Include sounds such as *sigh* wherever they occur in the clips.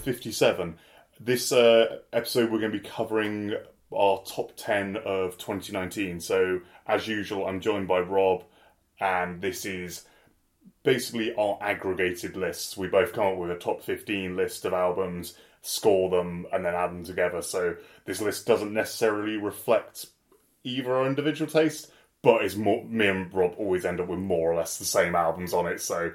episode 57. This uh, episode, we're going to be covering our top 10 of 2019. So, as usual, I'm joined by Rob, and this is basically our aggregated lists. We both come up with a top 15 list of albums, score them, and then add them together. So, this list doesn't necessarily reflect either our individual taste, but is more, me and Rob always end up with more or less the same albums on it. So,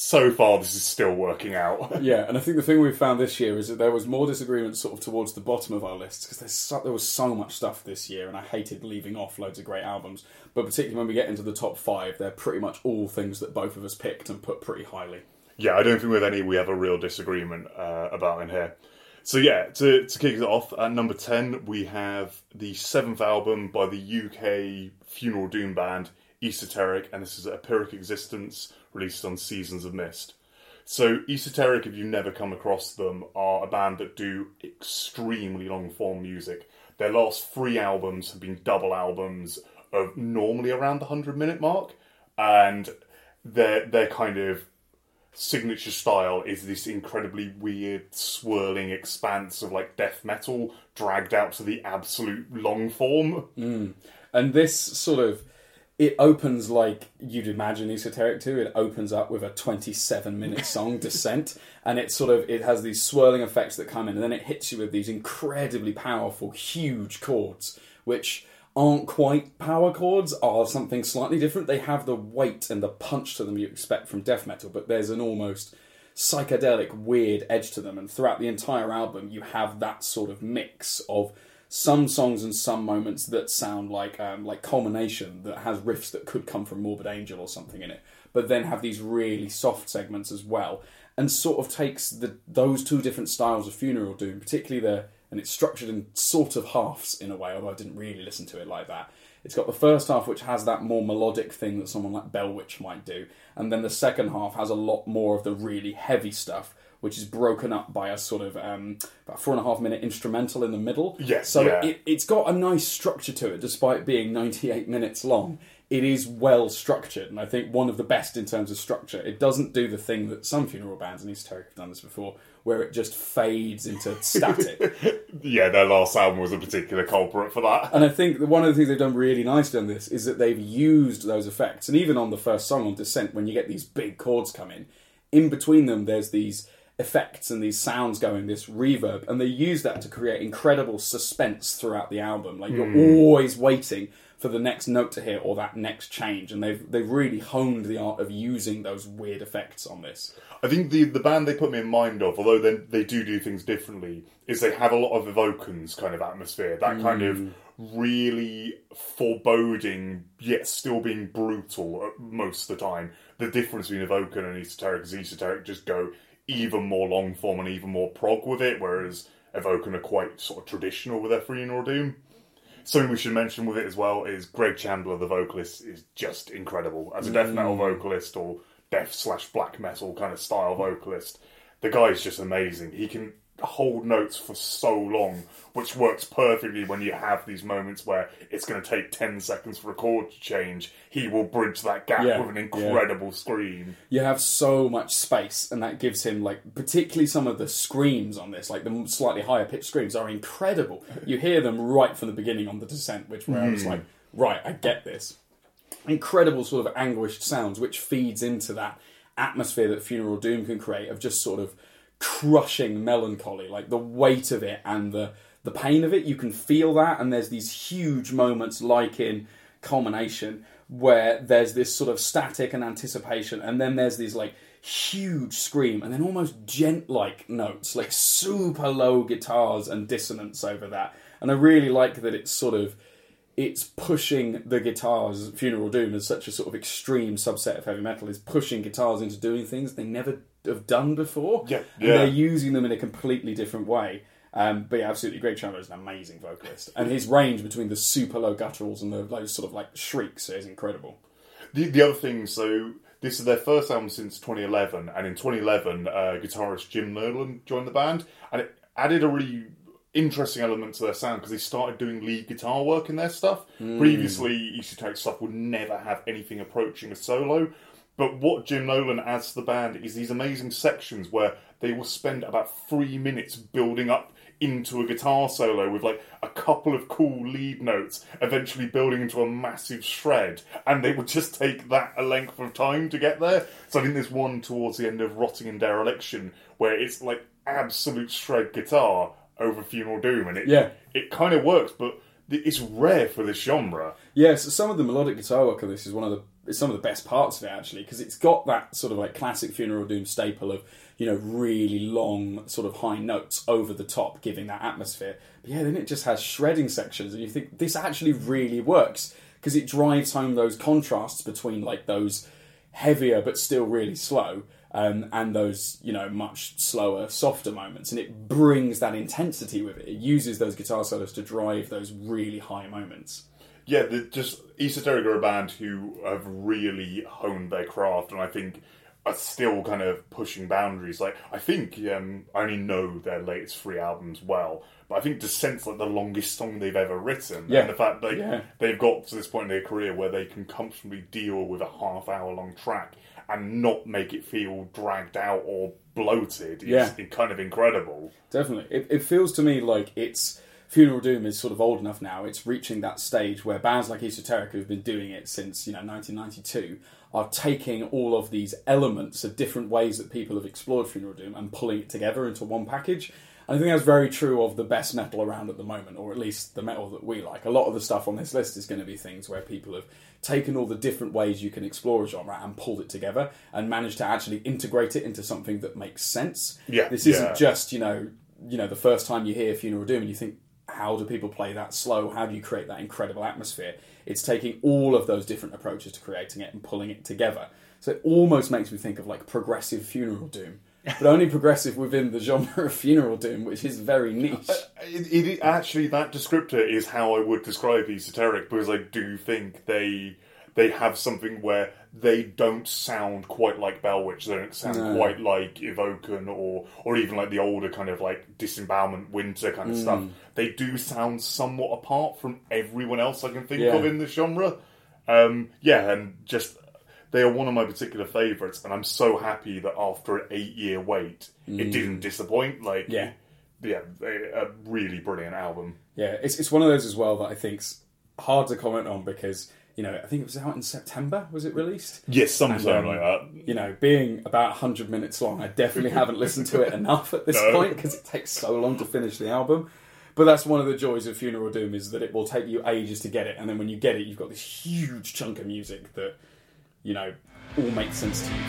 so far this is still working out. *laughs* Yeah, and I think the thing we found this year is that there was more disagreement sort of towards the bottom of our lists because so, there was so much stuff this year, and I hated leaving off loads of great albums. But particularly when we get into the top five, they're pretty much all things that both of us picked and put pretty highly. yeah, I don't think with any we have a real disagreement uh, about in here. So yeah, to to kick it off at number ten, we have the seventh album by the UK funeral doom band Esoteric, and this is A Pyrrhic Existence, released on Seasons of Mist. So Esoteric, if you've never come across them, are a band that do extremely long form music. Their last three albums have been double albums of normally around the hundred minute mark, and their their kind of signature style is this incredibly weird swirling expanse of like death metal dragged out to the absolute long form. Mm. And this sort of it opens like you'd imagine esoteric to. It opens up with a 27 minute *laughs* song, Descent, and it sort of it has these swirling effects that come in, and then it hits you with these incredibly powerful, huge chords, which aren't quite power chords, are something slightly different. They have the weight and the punch to them you expect from death metal, but there's an almost psychedelic, weird edge to them. And throughout the entire album, you have that sort of mix of some songs and some moments that sound like um, like culmination that has riffs that could come from Morbid Angel or something in it, but then have these really soft segments as well, and sort of takes the those two different styles of funeral doom, particularly the and it's structured in sort of halves in a way, although I didn't really listen to it like that. It's got the first half, which has that more melodic thing that someone like Bellwitch might do, and then the second half has a lot more of the really heavy stuff, which is broken up by a sort of um, about four and a half minute instrumental in the middle. Yes, so yeah. it, it's got a nice structure to it, despite being 98 minutes long. It is well structured, and I think one of the best in terms of structure. It doesn't do the thing that some funeral bands, and Esoteric have done this before, where it just fades into *laughs* static. Yeah, their last album was a particular culprit for that. And I think that one of the things they've done really nicely on this is that they've used those effects. And even on the first song on Descent, when you get these big chords come in, in between them there's these effects and these sounds going, this reverb, and they use that to create incredible suspense throughout the album. Like you're hmm. always waiting for the next note to hit or that next change. And they've they've really honed the art of using those weird effects on this. I think the the band they put me in mind of, although they they do do things differently, is they have a lot of Evoken's kind of atmosphere, that kind of hmm. really foreboding yet still being brutal at most of the time. The difference between Evoken and Esoteric is Esoteric just go even more long form and even more prog with it, whereas Evoken are quite sort of traditional with their funeral doom. Something we should mention with it as well is Greg Chandler, the vocalist, is just incredible as a death metal mm. vocalist or death slash black metal kind of style vocalist. The guy is just amazing. He can hold notes for so long, which works perfectly when you have these moments where it's going to take 10 seconds for a chord to change. He will bridge that gap Yeah, with an incredible scream. you have so much space, and that gives him like particularly some of the screams on this, like the slightly higher pitched screams, are incredible. You hear them right from the beginning on the descent, which where I was hmm. like, right, I get this. Incredible sort of anguished sounds, which feeds into that atmosphere that Funeral Doom can create of just sort of crushing melancholy, like the weight of it and the the pain of it. You can feel that, and there's these huge moments, like in Culmination, where there's this sort of static and anticipation, and then there's these like huge scream, and then almost gent like notes, like super low guitars and dissonance over that. And I really like that it's sort of it's pushing the guitars. Funeral Doom is such a sort of extreme subset of heavy metal is pushing guitars into doing things they never have done before. Yeah, And they're using them in a completely different way. Um, but yeah, absolutely, Greg Chandler is an amazing vocalist, and his range between the super low gutturals and the those sort of like shrieks is incredible. The, the other thing, so this is their first album since 2011, and in 2011, uh, guitarist Jim Nerland joined the band, and it added a really interesting element to their sound because they started doing lead guitar work in their stuff. Previously, Esoteric stuff would never have anything approaching a solo, But what Jim Nolan adds to the band is these amazing sections where they will spend about three minutes building up into a guitar solo with like a couple of cool lead notes, eventually building into a massive shred, and they would just take that a length of time to get there. So I think there's one towards the end of Rotting in Dereliction where it's like absolute shred guitar over Funeral Doom, and it Yeah. it kind of works, but it's rare for this genre. Yes, some of the melodic guitar work of this is one of the is some of the best parts of it actually because it's got that sort of like classic funeral doom staple of you know really long sort of high notes over the top, giving that atmosphere. But yeah, then it just has shredding sections, and you think this actually really works because it drives home those contrasts between like those heavier but still really slow. Um, and those, you know, much slower, softer moments, and it brings that intensity with it. It uses those guitar solos to drive those really high moments. Yeah, the, just Esoteric are a band who have really honed their craft, and I think are still kind of pushing boundaries. Like I think um, I only know their latest three albums well, but I think Descent's like the longest song they've ever written. Yeah. and the fact that Yeah. they've got to this point in their career where they can comfortably deal with a half hour long track and not make it feel dragged out or bloated is Yeah. kind of incredible. Definitely. It, it feels to me like it's Funeral Doom is sort of old enough now. It's reaching that stage where bands like Esoteric, who've been doing it since you know 1992, are taking all of these elements of different ways that people have explored Funeral Doom and pulling it together into one package. And I think that's very true of the best metal around at the moment, or at least the metal that we like. A lot of the stuff on this list is going to be things where people have taken all the different ways you can explore a genre and pulled it together and managed to actually integrate it into something that makes sense. Yeah, This isn't yeah. just, you know, you know, the first time you hear Funeral Doom and you think, how do people play that slow? How do you create that incredible atmosphere? It's taking all of those different approaches to creating it and pulling it together. So it almost makes me think of like progressive funeral doom, but only *laughs* progressive within the genre of funeral doom, which is very niche. It, it actually that descriptor is how I would describe esoteric because I do think they they have something where they don't sound quite like Bellwitch. They don't sound No. quite like Evoken or or even like the older kind of like disembowelment winter kind of Mm. stuff. They do sound somewhat apart from everyone else I can think Yeah. of in the genre. Um, yeah, and just they are one of my particular favourites, and I'm so happy that after an eight year wait, it didn't disappoint. Like Mm. Yeah. yeah, a, a really brilliant album. Yeah, it's it's one of those as well that I think's hard to comment on because you know I think it was out in September. Was it released? Yes, sometime um, like that. you know, being about 100 minutes long, I definitely haven't listened to it *laughs* enough at this No. point because it takes so long to finish the album. But that's one of the joys of Funeral Doom is that it will take you ages to get it, and then when you get it, you've got this huge chunk of music that, you know, all makes sense to you.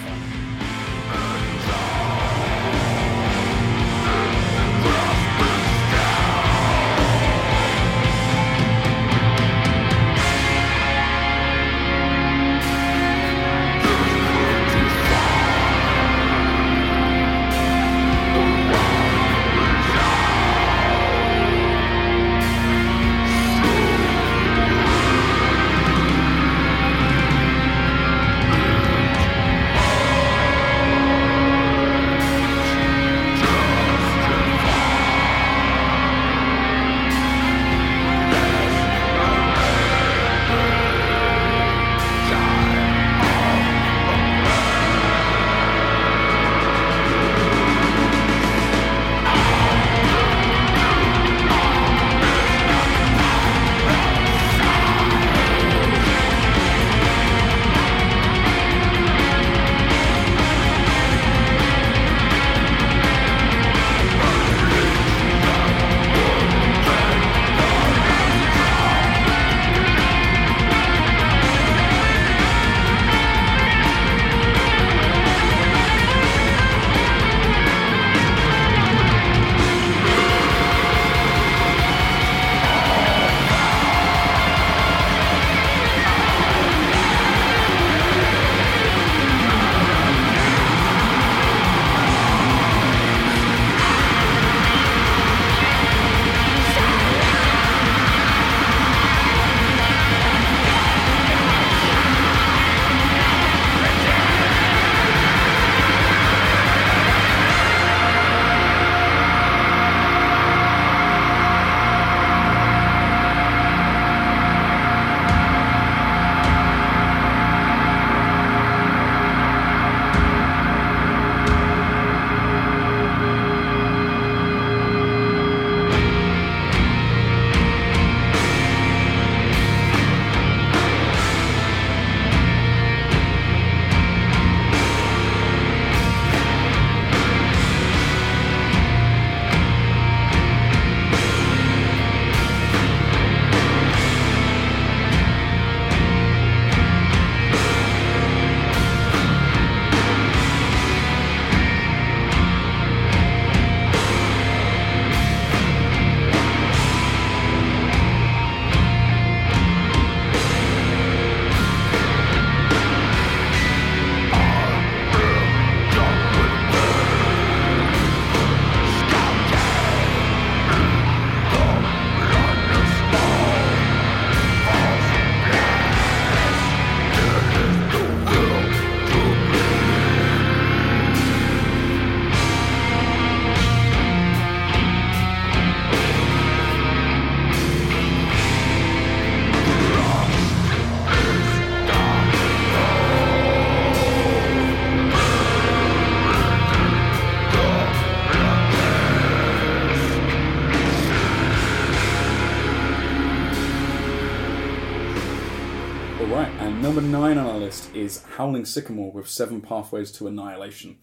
Number nine on our list is Howling Sycamore with Seven Pathways to Annihilation.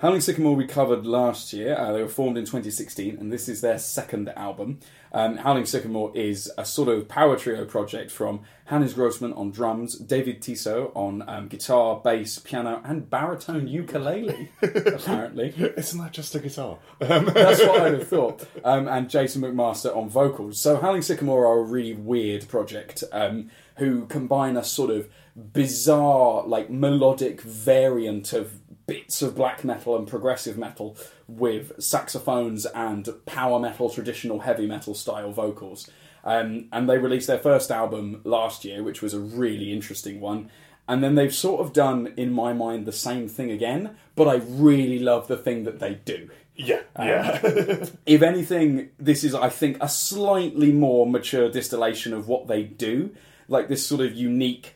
Howling Sycamore we covered last year. Uh, they were formed in 2016, and this is their second album. Um, Howling Sycamore is a sort of power trio project from Hannes Grossmann on drums, David Tiso on um, guitar, bass, piano, and baritone ukulele. *laughs* apparently, Isn't that just a guitar? *laughs* that's what I'd have thought. Um, and Jason McMaster on vocals. So Howling Sycamore are a really weird project um, who combine a sort of bizarre, like melodic variant of bits of black metal and progressive metal with saxophones and power metal, traditional heavy metal style vocals. Um, and they released their first album last year, which was a really interesting one. And then they've sort of done, in my mind, the same thing again, but I really love the thing that they do. Yeah, yeah. *laughs* If anything, this is, I think, a slightly more mature distillation of what they do. Like this sort of unique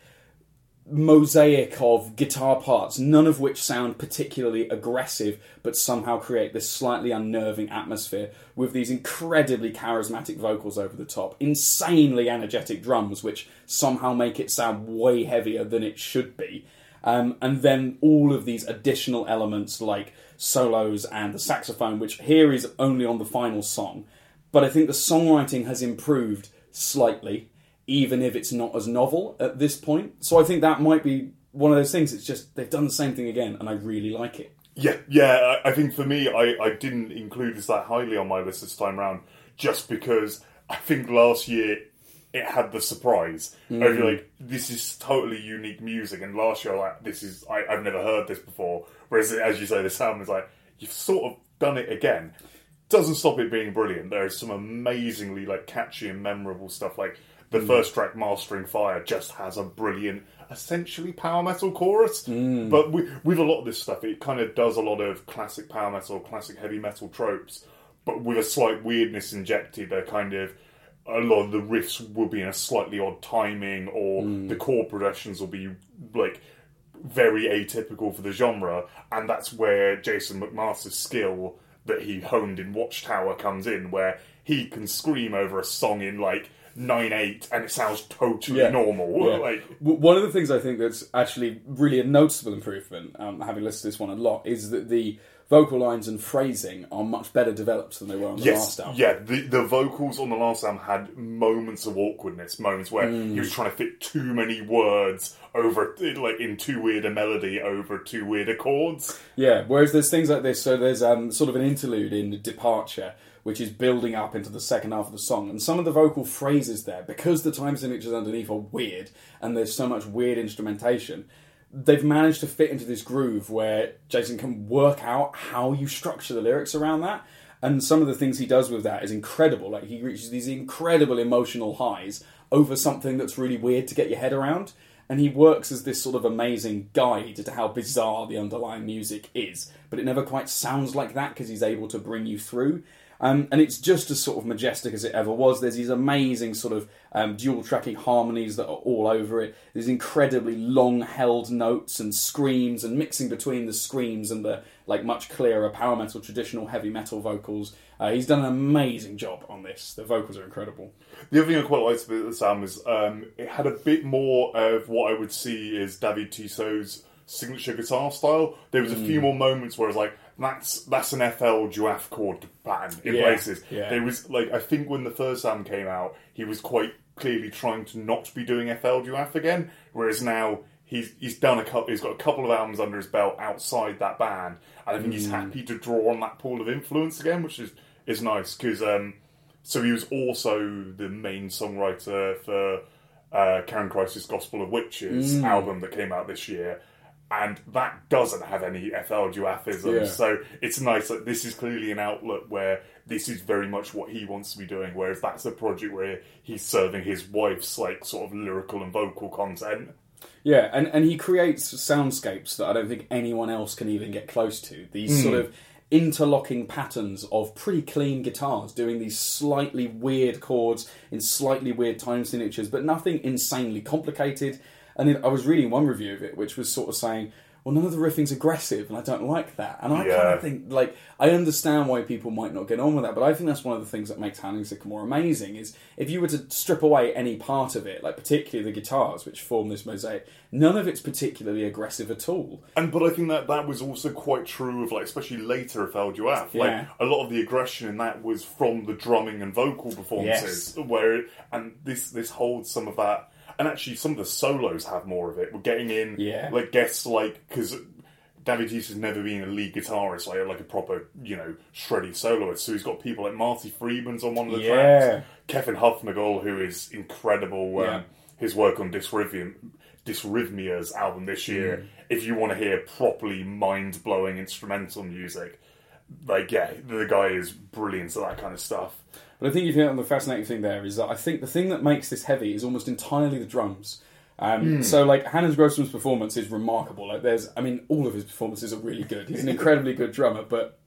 mosaic of guitar parts, none of which sound particularly aggressive, but somehow create this slightly unnerving atmosphere with these incredibly charismatic vocals over the top, insanely energetic drums, which somehow make it sound way heavier than it should be. Um, and then all of these additional elements like solos and the saxophone, which here is only on the final song. But I think the songwriting has improved slightly, even if it's not as novel at this point. So I think that might be one of those things. It's just they've done the same thing again, and I really like it. Yeah, yeah. I I think for me, I, I didn't include this that highly on my list this time round, just because I think last year it had the surprise mm. of like this is totally unique music, and last year like this is I, I've never heard this before. Whereas as you say, this album is like you've sort of done it again. Doesn't stop it being brilliant. There is some amazingly like catchy and memorable stuff. Like the mm. first track, "Mastering Fire," just has a brilliant, essentially power metal chorus. Mm. But with, with a lot of this stuff, it kind of does a lot of classic power metal, classic heavy metal tropes, but with a slight weirdness injected. A kind of a lot of the riffs will be in a slightly odd timing, or mm. the chord progressions will be like very atypical for the genre, and that's where Jason McMaster's skill that he honed in Watchtower comes in, where he can scream over a song in like nine eight, and it sounds totally Yeah. normal. Yeah. *laughs* Like, One of the things I think that's actually really a noticeable improvement, um, having listened to this one a lot, is that the vocal lines and phrasing are much better developed than they were on the yes, last album. yeah. The the vocals on the last album had moments of awkwardness, moments where he was trying to fit too many words over, like in too weird a melody over too weird a chords. Yeah, whereas there's things like this, so there's um, sort of an interlude in Departure, which is building up into the second half of the song, and some of the vocal phrases there, because the time signatures underneath are weird, and there's so much weird instrumentation, they've managed to fit into this groove where Jason can work out how you structure the lyrics around that. And some of the things he does with that is incredible. Like he reaches these incredible emotional highs over something that's really weird to get your head around and he works as this sort of amazing guide to how bizarre the underlying music is, but it never quite sounds like that because he's able to bring you through. Um, and it's just as sort of majestic as it ever was. There's these amazing sort of um, dual tracking harmonies that are all over it. There's incredibly long held notes and screams, and mixing between the screams and the like much clearer power metal, traditional heavy metal vocals. Uh, he's done an amazing job on this. The vocals are incredible. The other thing I quite liked about this album is um, it had a bit more of what I would see as David Tiso's signature guitar style. There was a few more moments where I was like, "That's that's an Ephel Duath chord pattern in Yeah, places." yeah. There was like I think when the first album came out, he was quite clearly trying to not be doing Ephel Duath again, whereas now. He's, he's done a couple. He's got a couple of albums under his belt outside that band, and I think he's happy to draw on that pool of influence again, which is is nice because um, so he was also the main songwriter for uh, Karyn Crisis Gospel of Witches album that came out this year. And that doesn't have any Ephel Duathisms. Yeah. So it's nice that this is clearly an outlet where this is very much what he wants to be doing. Whereas that's a project where he's serving his wife's like sort of lyrical and vocal content. Yeah, and, and he creates soundscapes that I don't think anyone else can even get close to. These hmm. sort of interlocking patterns of pretty clean guitars doing these slightly weird chords in slightly weird time signatures, but nothing insanely complicated. And then I was reading one review of it, which was sort of saying, well, none of the riffing's aggressive, and I don't like that. And I kind of think, like, I understand why people might not get on with that, but I think that's one of the things that makes Howling Sycamore amazing. Is if you were to strip away any part of it, like particularly the guitars, which form this mosaic, none of it's particularly aggressive at all. And but I think that that was also quite true of like especially later Ephel Duath. Like a lot of the aggression in that was from the drumming and vocal performances. Where it, and this this holds some of that. And actually, some of the solos have more of it. We're getting in Yeah. like guests like because David Hughes has never been a lead guitarist, like like a proper you know shreddy soloist. So he's got people like Marty Friedman's on one of the Yeah. tracks. Kevin Hufnagel, who is incredible. Yeah. Um, his work on Dysrhythmia, Dysrhythmia's album this year. Mm. If you want to hear properly mind blowing instrumental music, like yeah, the guy is brilliant at that kind of stuff. But I think you've hit on the fascinating thing there is that I think the thing that makes this heavy is almost entirely the drums. Um, So, like Hannes Grossmann's performance is remarkable. Like, there's, I mean, all of his performances are really good. He's an *laughs* incredibly good drummer, but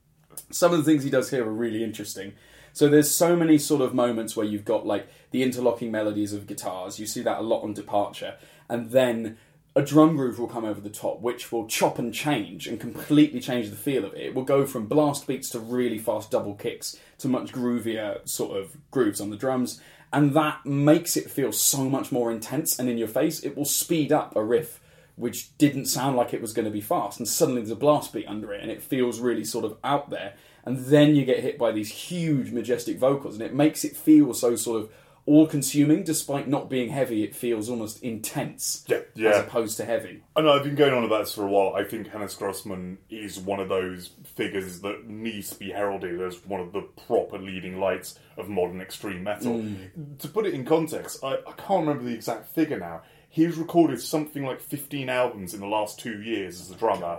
some of the things he does here are really interesting. So there's so many sort of moments where you've got like the interlocking melodies of guitars. You see that a lot on Departure, and then a drum groove will come over the top, which will chop and change and completely change the feel of it. It will go from blast beats to really fast double kicks to much groovier sort of grooves on the drums, and that makes it feel so much more intense and in your face. It will speed up a riff which didn't sound like it was going to be fast, and suddenly there's a blast beat under it, and it feels really sort of out there. And then you get hit by these huge, majestic vocals, and it makes it feel so sort of all-consuming. Despite not being heavy, it feels almost intense, Yeah, yeah. as opposed to heavy. I know I've been going on about this for a while. I think Hannes Grossmann is one of those figures that needs to be heralded as one of the proper leading lights of modern extreme metal. Mm. To put it in context, I, I can't remember the exact figure now. He's recorded something like 15 albums in the last two years as a drummer.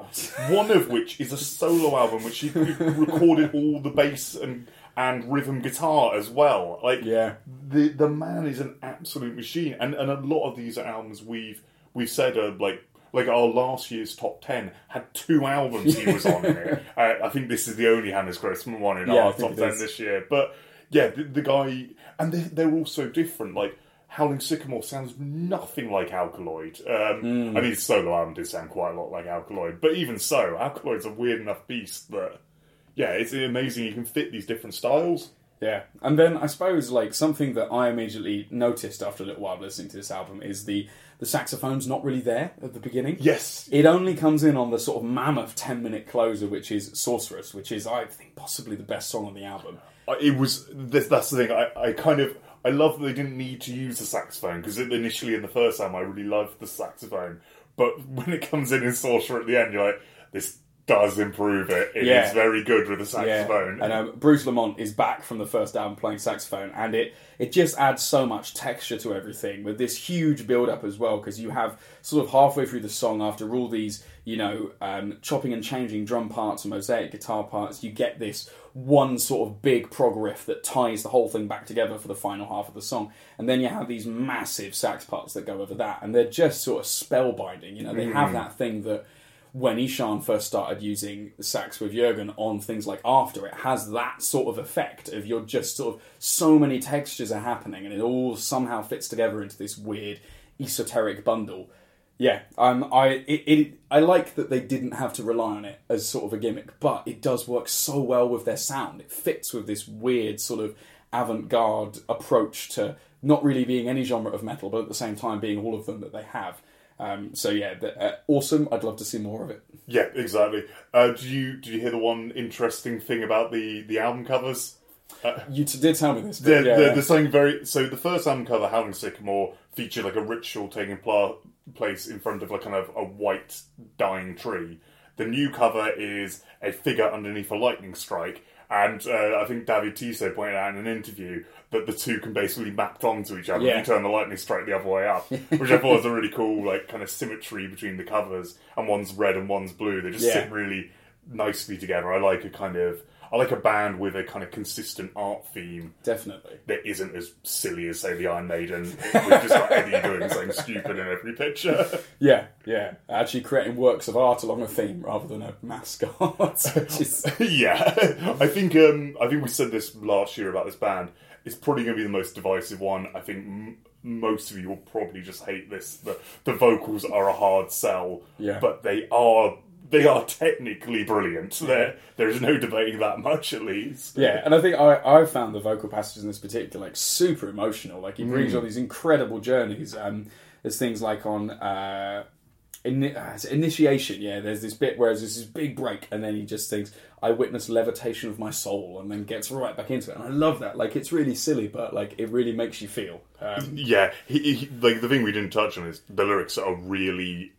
One of which is a solo album, which he *laughs* recorded all the bass and, and rhythm guitar as well. Like, Yeah. the the man is an absolute machine, and and a lot of these albums we've we've said are like like our last year's top ten had two albums he was on in it. Uh, I think this is the only Hannes Grossmann one in Yeah, our top ten is. this year. But yeah, the, the guy, and they, they're all so different. Like Howling Sycamore sounds nothing like Alkaloid. Um, Hmm. I mean, his solo album did sound quite a lot like Alkaloid, but even so, Alkaloid's a weird enough beast that. Yeah, it's amazing you can fit these different styles. Yeah, and then I suppose like something that I immediately noticed after a little while listening to this album is the the saxophone's not really there at the beginning. Yes, It only comes in on the sort of mammoth 10 minute closer, which is Sorceress, which is, I think, possibly the best song on the album. It was this, that's the thing I, I kind of i love that they didn't need to use the saxophone because initially in the first album i really loved the saxophone but *laughs* when it comes in in sorcerer at the end you're like this does improve it It is Yeah. very good with the saxophone And um, Bruce Lamont is back from the first album playing saxophone, and it it just adds so much texture to everything with this huge build up as well. Because you have sort of halfway through the song, after all these you know um, chopping and changing drum parts and mosaic guitar parts, you get this one sort of big prog riff that ties the whole thing back together for the final half of the song, and then you have these massive sax parts that go over that, and they're just sort of spellbinding. You know, they have that thing that when Ihsahn first started using sax with Jurgen on things like After, it has that sort of effect of you're just sort of so many textures are happening and it all somehow fits together into this weird esoteric bundle. Yeah, um, I it, it I like that they didn't have to rely on it as sort of a gimmick, but it does work so well with their sound. It fits with this weird sort of avant-garde approach to not really being any genre of metal, but at the same time being all of them that they have. Um, so yeah, the, uh, awesome. I'd love to see more of it. yeah exactly uh, did you did you hear the one interesting thing about the the album covers You t- did tell me this. But There, yeah, yeah. there's something very. So the first album cover, Howling Sycamore, featured like a ritual taking pla- place in front of like kind of a white dying tree. The new cover is a figure underneath a lightning strike, and uh, I think David Tiso pointed out in an interview that the two can basically map onto each other Yeah. if you turn the lightning strike the other way up, *laughs* which I thought was a really cool like kind of symmetry between the covers, and one's red and one's blue. They just Yeah. sit really nicely together. I like a kind of. I like a band with a kind of consistent art theme definitely. that isn't as silly as say the Iron Maiden. We've just like Eddie doing something stupid in every picture. *laughs* Yeah, yeah. Actually, creating works of art along a theme rather than a mascot. *laughs* which is, *laughs* yeah, I think um, I think we said this last year about this band. It's probably going to be the most divisive one. I think m- most of you will probably just hate this. The the vocals are a hard sell, Yeah. but they are they are technically brilliant. There there's no debating that much, at least. Yeah, and I think I, I found the vocal passages in this particular like super emotional. Like he brings Mm. on these incredible journeys. Um, there's things like on uh, ini- uh, it's initiation. Yeah, there's this bit where there's this big break, and then he just thinks, "I witnessed levitation of my soul," and then gets right back into it. And I love that. Like it's really silly, but like it really makes you feel. Um, Yeah, he, he, like the thing we didn't touch on is the lyrics are really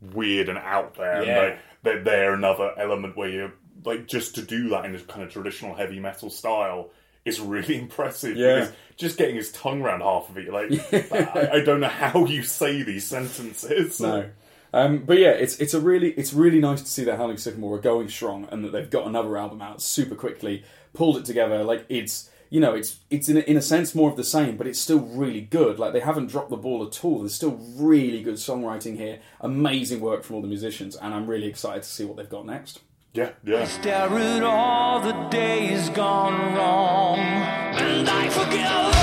weird and out there. Yeah. And they, they're, they're another element where you like just to do that in a kind of traditional heavy metal style is really *laughs* impressive. Yeah. because just getting his tongue around half of it, like *laughs* I, I don't know how you say these sentences. No. Um, but yeah, it's it's a really it's really nice to see that Howling Sycamore are going strong and that they've got another album out super quickly, pulled it together. Like it's you know it's it's in a, in a sense more of the same, but it's still really good. Like they haven't dropped the ball at all. There's still really good songwriting here, amazing work from all the musicians, and I'm really excited to see what they've got next. Yeah, yeah. Stare at all the days gone wrong, and I forgive.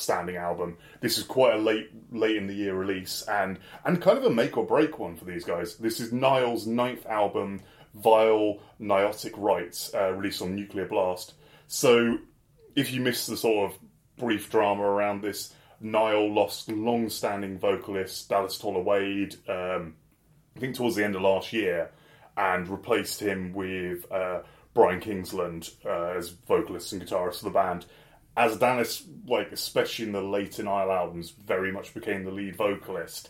Outstanding album. This is quite a late, late in the year release, and and kind of a make or break one for these guys. This is Nile's ninth album, Vile Nilotic Rites, uh, released on Nuclear Blast. So if you missed the sort of brief drama around this, Niall lost long-standing vocalist Dallas Toler-Wade. Um, I think towards the end of last year, and replaced him with uh, Brian Kingsland uh, as vocalist and guitarist for the band. As Dennis, like especially in the later Nile albums, very much became the lead vocalist.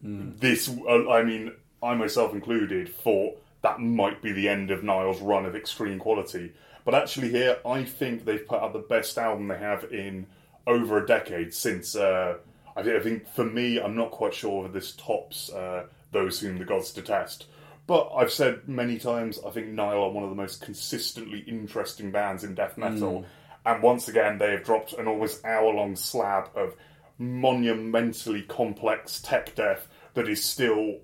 This, uh, I mean, I myself included, thought that might be the end of Nile's run of extreme quality. But actually, here, I think they've put out the best album they have in over a decade since. Uh, I, think, for me, I'm not quite sure if this tops uh, Those Whom the Gods Detest. But I've said many times, I think Nile are one of the most consistently interesting bands in death metal. And once again, they have dropped an almost hour long slab of monumentally complex tech death that is still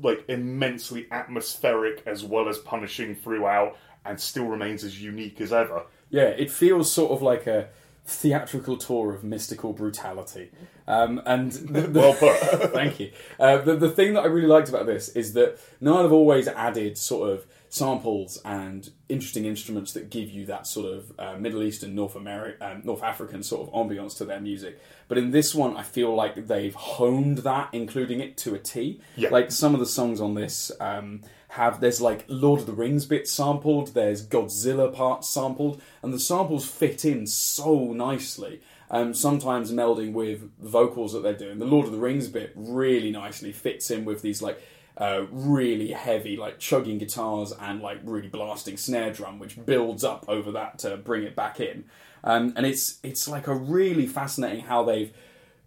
like immensely atmospheric as well as punishing throughout and still remains as unique as ever. Yeah, it feels sort of like a theatrical tour of mystical brutality. Um, and *laughs* the, the- Well put. *laughs* Thank you. Uh, the, the thing that I really liked about this is that Nile have always added sort of samples and interesting instruments that give you that sort of uh, Middle Eastern, North American, um, North African sort of ambiance to their music. But in this one, I feel like they've honed that, including it to a T. Yeah. Like some of the songs on this um, have there's like Lord of the Rings bits sampled, there's Godzilla parts sampled, and the samples fit in so nicely. Um, sometimes melding with vocals that they're doing. The Lord of the Rings bit really nicely fits in with these like uh, really heavy, like chugging guitars and like really blasting snare drum, which builds up over that to bring it back in. Um, and it's it's like a really fascinating how they've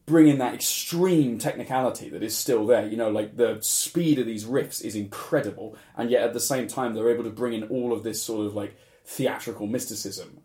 bring in that extreme technicality that is still there. You know, like the speed of these riffs is incredible, and yet at the same time they're able to bring in all of this sort of like theatrical mysticism,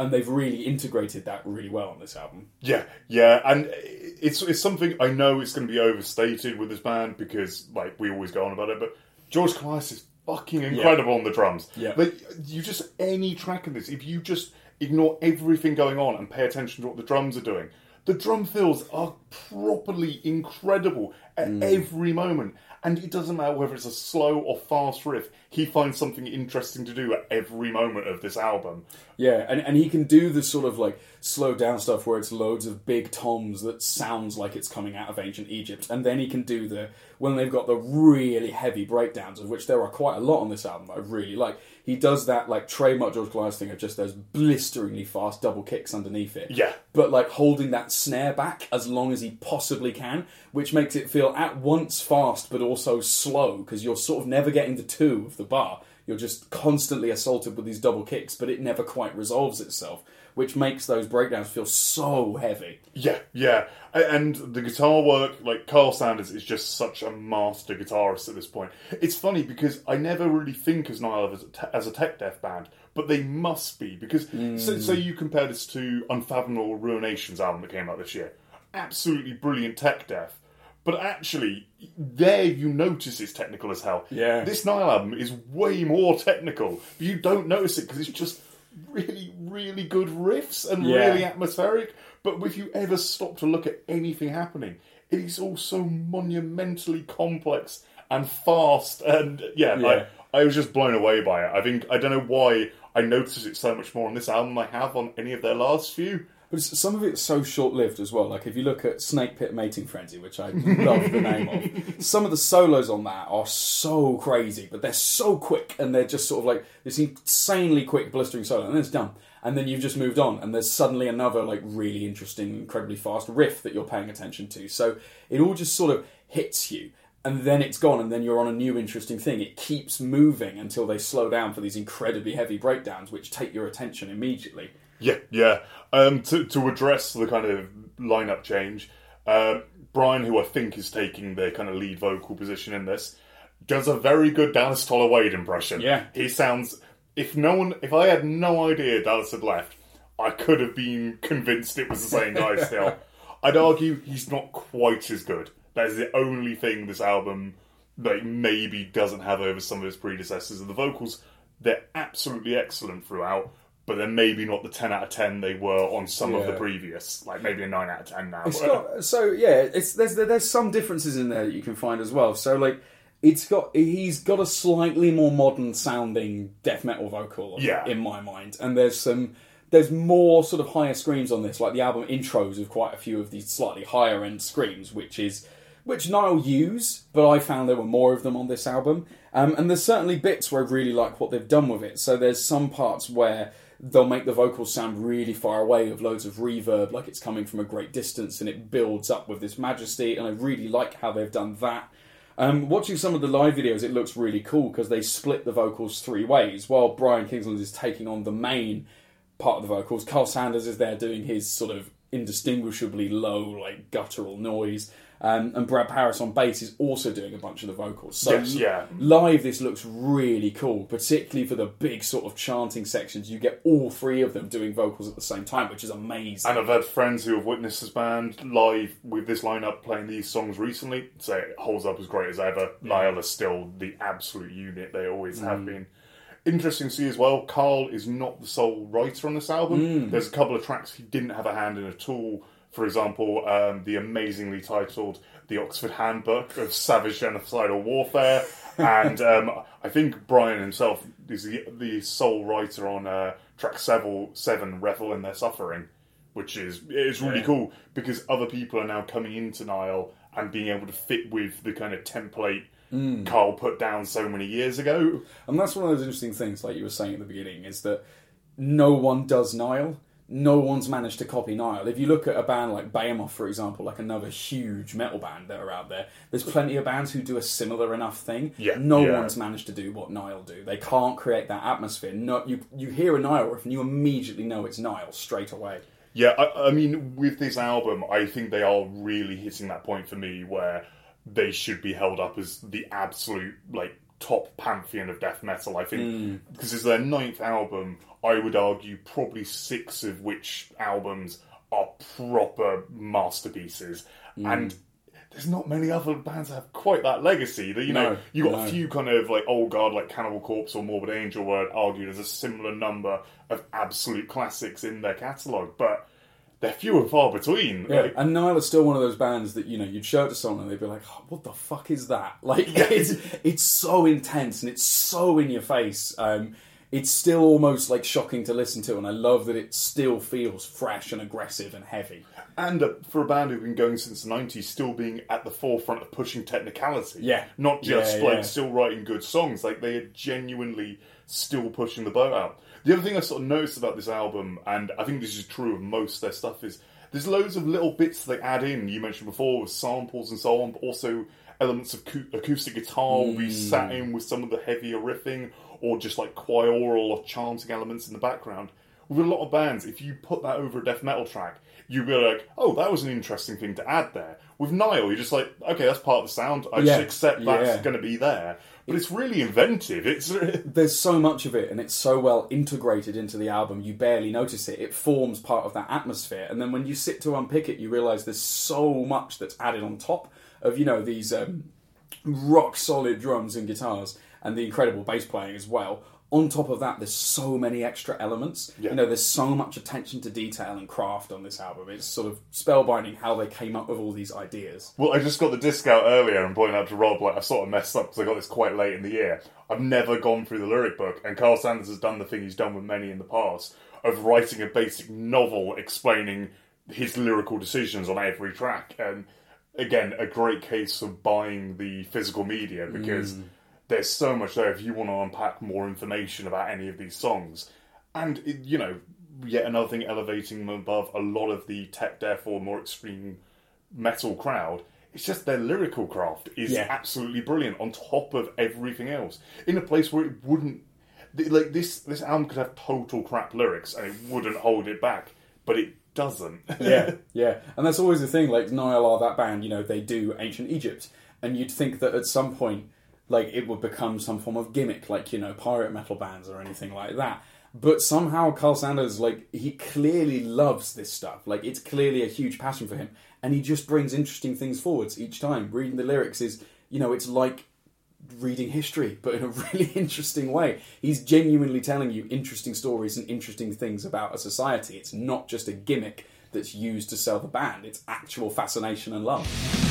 and they've really integrated that really well on this album. Yeah, yeah, and it's it's something I know it's going to be overstated with this band because like we always go on about it, but George Kollias is fucking incredible on the drums. Yeah. like you just any track in this, if you just ignore everything going on and pay attention to what the drums are doing, the drum fills are properly incredible at Mm. every moment. And it doesn't matter whether it's a slow or fast riff, he finds something interesting to do at every moment of this album. Yeah, and, and he can do the sort of like slow down stuff where it's loads of big toms that sounds like it's coming out of ancient Egypt, and then he can do the when they've got the really heavy breakdowns, of which there are quite a lot on this album I really like. He does that like trademark George Kollias thing of just those blisteringly fast double kicks underneath it. Yeah. but like holding that snare back as long as he possibly can, which makes it feel at once fast but also slow because you're sort of never getting the two of the bar. You're just constantly assaulted with these double kicks, but it never quite resolves itself, which makes those breakdowns feel so heavy. Yeah, yeah, and the guitar work, like Karl Sanders, is just such a master guitarist at this point. It's funny because I never really think as Nile as a, te- as a tech death band, but they must be because so, so hmm. you compare this to Unfathomable Ruination's album that came out this year, absolutely brilliant tech death. But actually, there you notice it's technical as hell. Yeah. This Nile album is way more technical, but you don't notice it because it's just really, really good riffs and Yeah. really atmospheric. But if you ever stop to look at anything happening, it is all so monumentally complex and fast. And yeah, Yeah. I, I was just blown away by it. I think I don't know why I noticed it so much more on this album than I have on any of their last few. But some of it's so short lived as well. Like if you look at Snake Pit Mating Frenzy, which I *laughs* love the name of, some of the solos on that are so crazy, but they're so quick and they're just sort of like this insanely quick blistering solo, and then it's done. And then you've just moved on, and there's suddenly another like really interesting, incredibly fast riff that you're paying attention to. So it all just sort of hits you. And then it's gone, and then you're on a new interesting thing. It keeps moving until they slow down for these incredibly heavy breakdowns, which take your attention immediately. Yeah, yeah. Um, to to address the kind of lineup change, uh, Brian, who I think is taking the kind of lead vocal position in this, does a very good Dallas Toler-Wade impression. Yeah. he sounds. If no one, if I had no idea Dallas had left, I could have been convinced it was the same guy. *laughs* Still, I'd argue he's not quite as good. That is the only thing this album like maybe doesn't have over some of its predecessors. And the vocals, they're absolutely excellent throughout, but they're maybe not the ten out of ten they were on some of the previous. Like maybe a nine out of ten now. It's got so yeah. It's there's there's some differences in there that you can find as well. So like it's got he's got a slightly more modern sounding death metal vocal. Yeah. in my mind, and there's some there's more sort of higher screams on this. Like the album intros of quite a few of these slightly higher end screams, which is which Nile use, but I found there were more of them on this album. Um, and there's certainly bits where I really like what they've done with it. So there's some parts where they'll make the vocals sound really far away with loads of reverb, like it's coming from a great distance, and it builds up with this majesty. And I really like how they've done that. Um, watching some of the live videos, it looks really cool because they split the vocals three ways. While Brian Kingsland is taking on the main part of the vocals, Karl Sanders is there doing his sort of indistinguishably low, like guttural noise. Um, and Brad Parris on bass is also doing a bunch of the vocals. So Yes, yeah. live, this looks really cool, particularly for the big sort of chanting sections. You get all three of them doing vocals at the same time, which is amazing. And I've had friends who have witnessed this band live with this lineup playing these songs recently say it holds up as great as ever. Nile is still the absolute unit they always Mm. have been. Interesting to see as well, Karl is not the sole writer on this album. Mm. There's a couple of tracks he didn't have a hand in at all. For example, um, the amazingly titled The Oxford Handbook of Savage Genocidal Warfare. and um, I think Brian himself is the, the sole writer on uh, track seven, seven, Revel in Their Suffering which is it's really Yeah. cool because other people are now coming into Nile and being able to fit with the kind of template Mm. Karl put down so many years ago. And that's one of those interesting things, like you were saying at the beginning, is that no one does Nile. No one's managed to copy Nile. If you look at a band like Behemoth, for example, like another huge metal band that are out there, there's plenty of bands who do a similar enough thing. Yeah, no yeah. one's managed to do what Nile do. They can't create that atmosphere. No, you you hear a Nile riff and you immediately know it's Nile straight away. Yeah, I, I mean, with this album, I think they are really hitting that point for me where they should be held up as the absolute like top pantheon of death metal. I think mm. because it's their ninth album. I would argue probably six of which albums are proper masterpieces, and there's not many other bands that have quite that legacy. That you know, No, you got no. a few kind of like old guard like Cannibal Corpse or Morbid Angel, where I'd argue there's a similar number of absolute classics in their catalogue, but they're few and far between. Yeah, Like, and Nile is still one of those bands that you know you'd show it to someone and they'd be like, oh, "What the fuck is that?" *laughs* Like it's it's so intense and it's so in your face. Um, it's still almost like shocking to listen to, and I love that it still feels fresh and aggressive and heavy. and uh, for a band who've been going since the 90s, still being at the forefront of pushing technicality. Yeah. Not just Yeah, like yeah. still writing good songs. Like they are genuinely still pushing the boat out. The other thing I sort of noticed about this album, and I think this is true of most of their stuff, is there's loads of little bits they add in. You mentioned before with samples and so on, but also elements of acoustic guitar will be sat in with some of the heavier riffing, or just like choral or chanting elements in the background. With a lot of bands, if you put that over a death metal track, you'd be like, "Oh, that was an interesting thing to add there." With Nile, you're just like, "Okay, that's part of the sound. I Yeah, just accept that's yeah. going to be there." But it's really inventive. It's *laughs* There's so much of it, and it's so well integrated into the album, you barely notice it. It forms part of that atmosphere, and then when you sit to unpick it, you realise there's so much that's added on top of you know these um, rock solid drums and guitars, and the incredible bass playing as well. On top of that, there's so many extra elements. Yeah. You know, there's so much attention to detail and craft on this album. It's sort of spellbinding how they came up with all these ideas. Well, I just got the disc out earlier and pointed out to Rob, like, I sort of messed up because I got this quite late in the year. I've never gone through the lyric book, and Karl Sanders has done the thing he's done with many in the past of writing a basic novel explaining his lyrical decisions on every track. And again, a great case of buying the physical media because mm. There's so much there if you want to unpack more information about any of these songs. And, it, you know, yet another thing elevating them above a lot of the tech or more extreme metal crowd. It's just their lyrical craft is Yeah. absolutely brilliant on top of everything else. In a place where it wouldn't, like this, this album could have total crap lyrics and it wouldn't hold it back, but it doesn't. *laughs* yeah, yeah, and that's always the thing. Like Nile are that band, you know, they do ancient Egypt, and you'd think that at some point, like it would become some form of gimmick, like you know, pirate metal bands or anything like that. But somehow Karl Sanders, like he clearly loves this stuff. Like it's clearly a huge passion for him, and he just brings interesting things forwards each time. Reading the lyrics is, you know, it's like reading history, but in a *laughs* really interesting way. He's genuinely telling you interesting stories and interesting things about a society. It's not just a gimmick that's used to sell the band, it's actual fascination and love.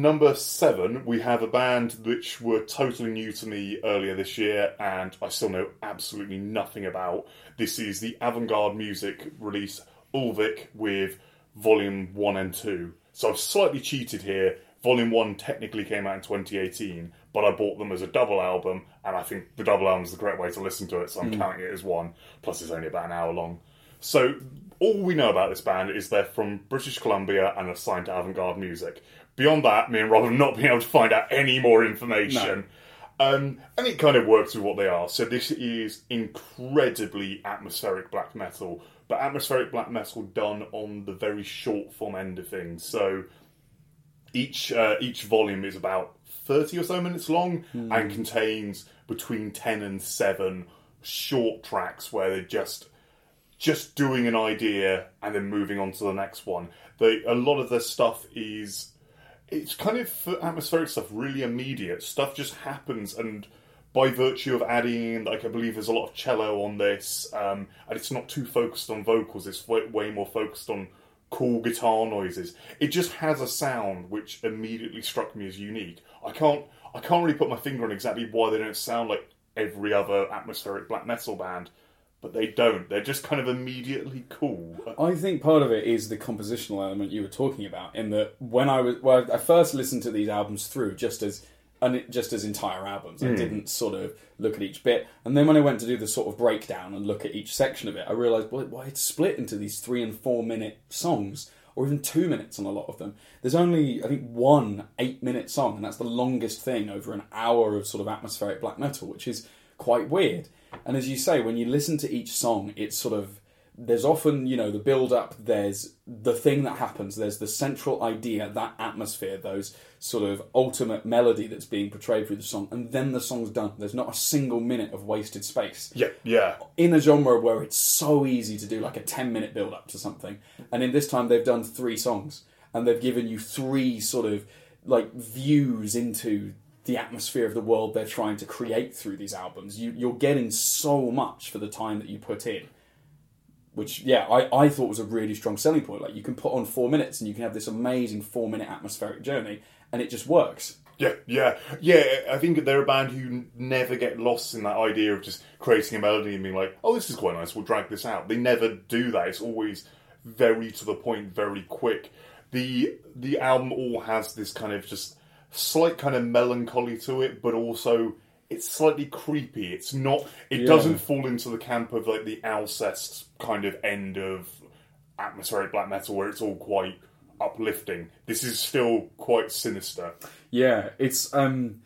Number seven, we have a band which were totally new to me earlier this year, and I still know absolutely nothing about. This is the avant garde music release Ulvik with Volume 1 and 2. So I've slightly cheated here. Volume 1 technically came out in 2018, but I bought them as a double album, and I think the double album is the correct way to listen to it, so I'm hmm. counting it as one. Plus, it's only about an hour long. So all we know about this band is they're from British Columbia and are signed to avant-garde music. Beyond that, me and Rob have not been able to find out any more information. Um, and it kind of works with what they are. So this is incredibly atmospheric black metal, but atmospheric black metal done on the very short form end of things. So each uh, each volume is about 30 or so minutes long and contains between 10 and 7 short tracks where they're just just doing an idea and then moving on to the next one. They, a lot of their stuff is it's kind of atmospheric stuff really immediate. Stuff just happens and by virtue of adding in, like I believe there's a lot of cello on this, um, and it's not too focused on vocals. It's way, way more focused on cool guitar noises. It just has a sound which immediately struck me as unique. I can't I can't really put my finger on exactly why they don't sound like every other atmospheric black metal band, but they don't. They're just kind of immediately cool. I think part of it is the compositional element you were talking about. In that, when I was, well, I first listened to these albums through just as, and just as entire albums. I hmm. didn't sort of look at each bit. And then when I went to do the sort of breakdown and look at each section of it, I realised, well, why it's split into these three and four minute songs, or even two minutes on a lot of them. There's only, I think, one eight minute song, and that's the longest thing over an hour of sort of atmospheric black metal, which is quite weird. And as you say, when you listen to each song, it's sort of there's often you know the build up there's the thing that happens there's the central idea that atmosphere those sort of ultimate melody that's being portrayed through the song and then the song's done there's not a single minute of wasted space Yeah, yeah. in a genre where it's so easy to do like a 10 minute build up to something and in this time they've done three songs and they've given you three sort of like views into the atmosphere of the world they're trying to create through these albums you, you're getting so much for the time that you put in which yeah I, I thought was a really strong selling point like you can put on four minutes and you can have this amazing four minute atmospheric journey and it just works Yeah, yeah, yeah. I think they're a band who never get lost in that idea of just creating a melody and being like, "Oh, this is quite nice. We'll drag this out." They never do that. It's always very to the point, very quick. the The album all has this kind of just slight kind of melancholy to it, but also it's slightly creepy. It's not. It Yeah. doesn't fall into the camp of like the Alcest kind of end of atmospheric black metal where it's all quite uplifting. This is still quite sinister. Yeah, it's um.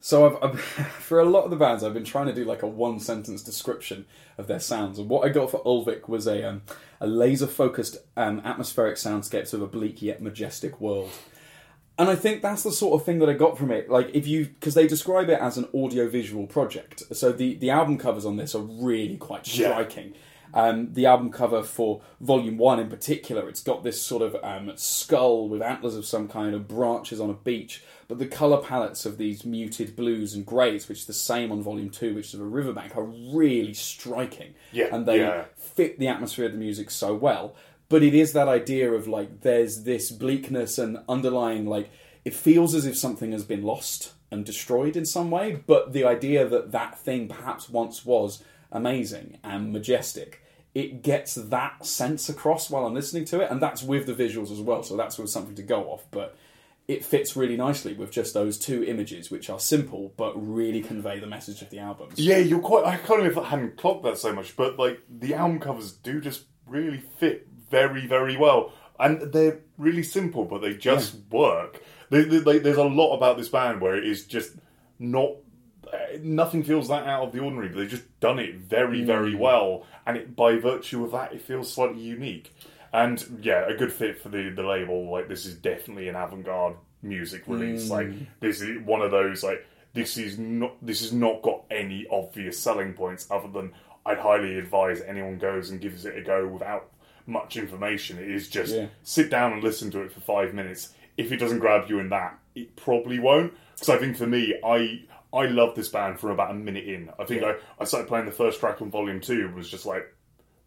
So I've, I've *laughs* for a lot of the bands I've been trying to do like a one sentence description of their sounds, and what I got for Ulvik was a um, a laser focused um, atmospheric soundscapes of a bleak yet majestic world. And I think that's the sort of thing that I got from it. Like if you because they describe it as an audio visual project, so the the album covers on this are really quite Yeah. striking. Um, the album cover for Volume One in particular, it's got this sort of um, skull with antlers of some kind of branches on a beach, but the color palettes of these muted blues and greys, which is the same on Volume Two, which is a riverbank, are really striking. Yeah, and they yeah. fit the atmosphere of the music so well. But it is that idea of like there's this bleakness and underlying like it feels as if something has been lost and destroyed in some way. But the idea that that thing perhaps once was amazing and majestic, it gets that sense across while I'm listening to it, and that's with the visuals as well. So that's with something to go off, but. It fits really nicely with just those two images, which are simple but really convey the message of the album. Yeah, you're quite. I can't even. I hadn't clocked that so much, but like the album covers do just really fit very, very well, and they're really simple, but they just work. They, they, they- there's a lot about this band where it is just not. Nothing feels that out of the ordinary, but they've just done it very, very mm. well, and it, by virtue of that, it feels slightly unique. And yeah, a good fit for the the label. Like this is definitely an avant-garde music release. Like mm. this is one of those like this is not this has not got any obvious selling points other than I'd highly advise anyone goes and gives it a go without much information. It is just Yeah. sit down and listen to it for five minutes. If it doesn't grab you in that, it probably won't. Because I think for me, I I love this band from about a minute in. I think I, I started playing the first track on volume two and was just like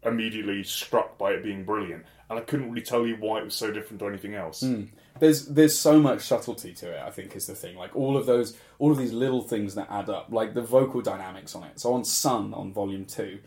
immediately struck by it being brilliant. And I couldn't really tell you why it was so different to anything else. Hmm. there's there's so much subtlety to it. I think is the thing. Like all of those, all of these little things that add up. Like the vocal dynamics on it. So on Sun on Volume Two,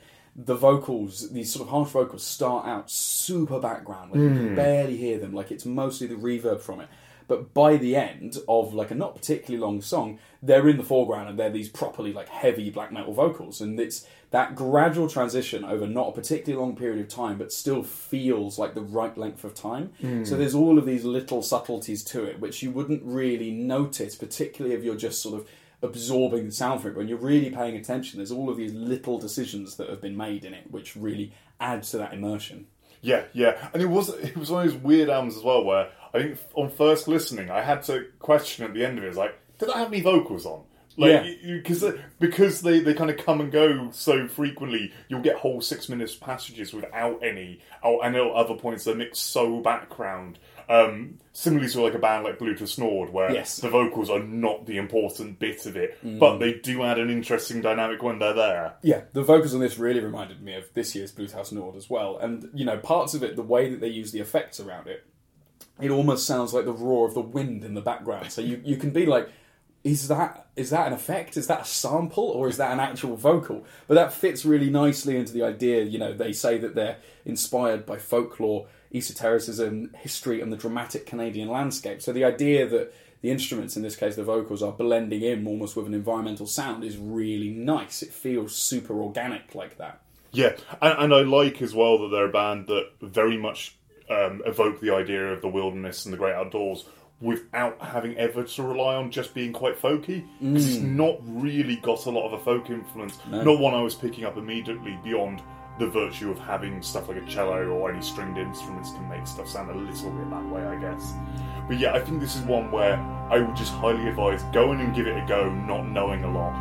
the vocals, these sort of harsh vocals, start out super background. Like you can hmm. barely hear them. Like it's mostly the reverb from it. But by the end of like a not particularly long song, they're in the foreground and they're these properly like heavy black metal vocals, and it's that gradual transition over not a particularly long period of time, but still feels like the right length of time. Hmm. So there's all of these little subtleties to it, which you wouldn't really notice, particularly if you're just sort of absorbing the sound from it. But when you're really paying attention, there's all of these little decisions that have been made in it, which really add to that immersion. Yeah, yeah, and it was it was one of those weird albums as well where I think on first listening I had to question at the end of it, it's like, did I have any vocals on? Like, Yeah. because because they, they kind of come and go so frequently, you'll get whole six minutes passages without any. Oh, and at other points they mix so background. Um, similarly to like a band like Blut aus Nord, where Yes. the vocals are not the important bit of it, but they do add an interesting dynamic when they're there. Yeah, the vocals on this really reminded me of this year's Blut aus Nord as well. And, you know, parts of it, the way that they use the effects around it, it almost sounds like the roar of the wind in the background. So you, you can be like, is that is that an effect? Is that a sample or is that an actual vocal? But that fits really nicely into the idea. You know, they say that they're inspired by folklore, esotericism, history, and the dramatic Canadian landscape. So the idea that the instruments, in this case the vocals, are blending in almost with an environmental sound is really nice. It feels super organic like that. Yeah, and, and I like as well that they're a band that very much um, evoke the idea of the wilderness and the great outdoors without having ever to rely on just being quite folky. 'Cause It's not really got a lot of a folk influence. Not one I was picking up immediately beyond the virtue of having stuff like a cello or any stringed instruments can make stuff sound a little bit that way, I guess. But yeah, I think this is one where I would just highly advise going and give it a go, not knowing a lot.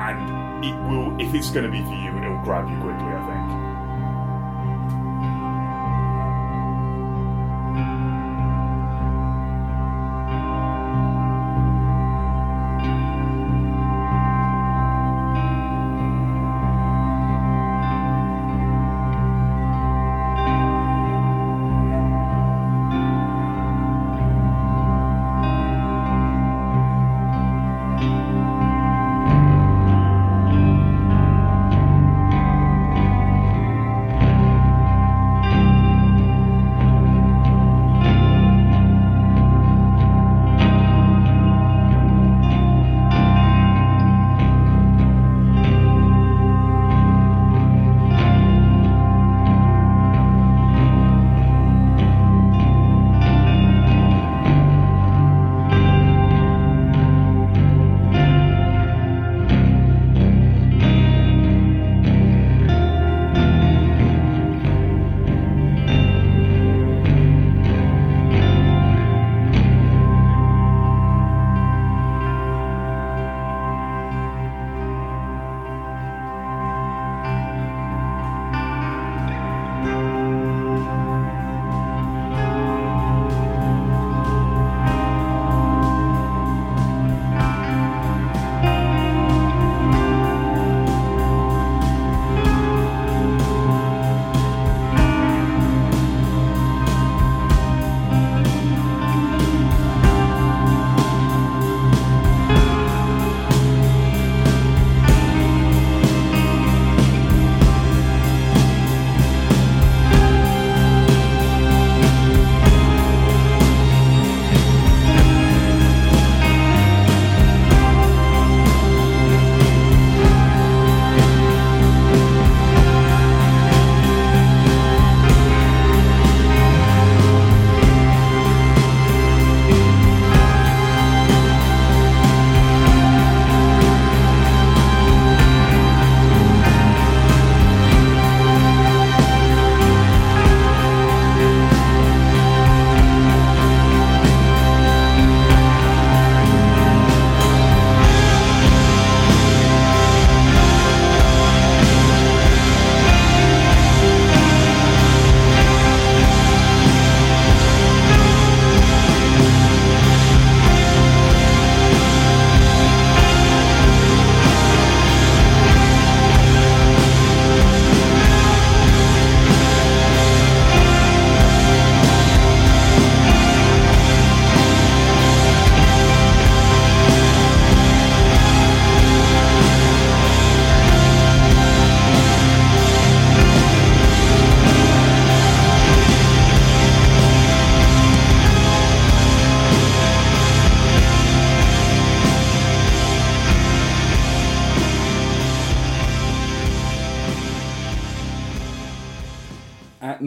And it will, if it's going to be for you, it'll grab you quickly, I think.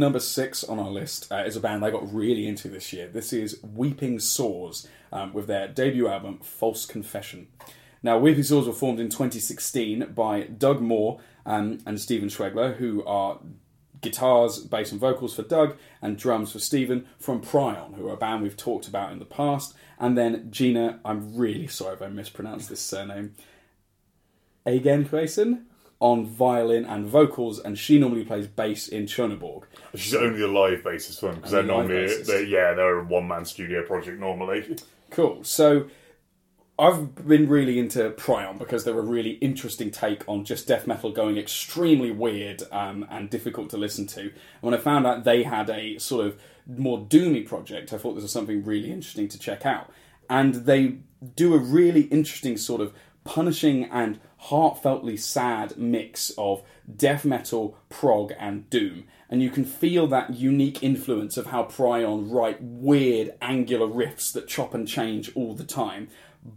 Number six on our list uh, is a band I got really into this year. This is Weeping Sores um, with their debut album, False Confession. Now, Weeping Sores were formed in 2016 by Doug Moore um, and Stephen Schwegler, who are guitars, bass, and vocals for Doug, and drums for Stephen from Pyrrhon, who are a band we've talked about in the past. And then Gina, I'm really sorry if I mispronounced this surname, Eygenhuysen on violin and vocals, and she normally plays bass in She's only a live bassist for them because they're Only live normally they're, yeah they're a one man studio project normally. Cool. So I've been really into Pyrrhon because they're a really interesting take on just death metal going extremely weird um, and difficult to listen to. And when I found out they had a sort of more doomy project, I thought this was something really interesting to check out. And they do a really interesting sort of punishing and heartfeltly sad mix of death metal, prog, and doom. And you can feel that unique influence of how Pyrrhon write weird, angular riffs that chop and change all the time,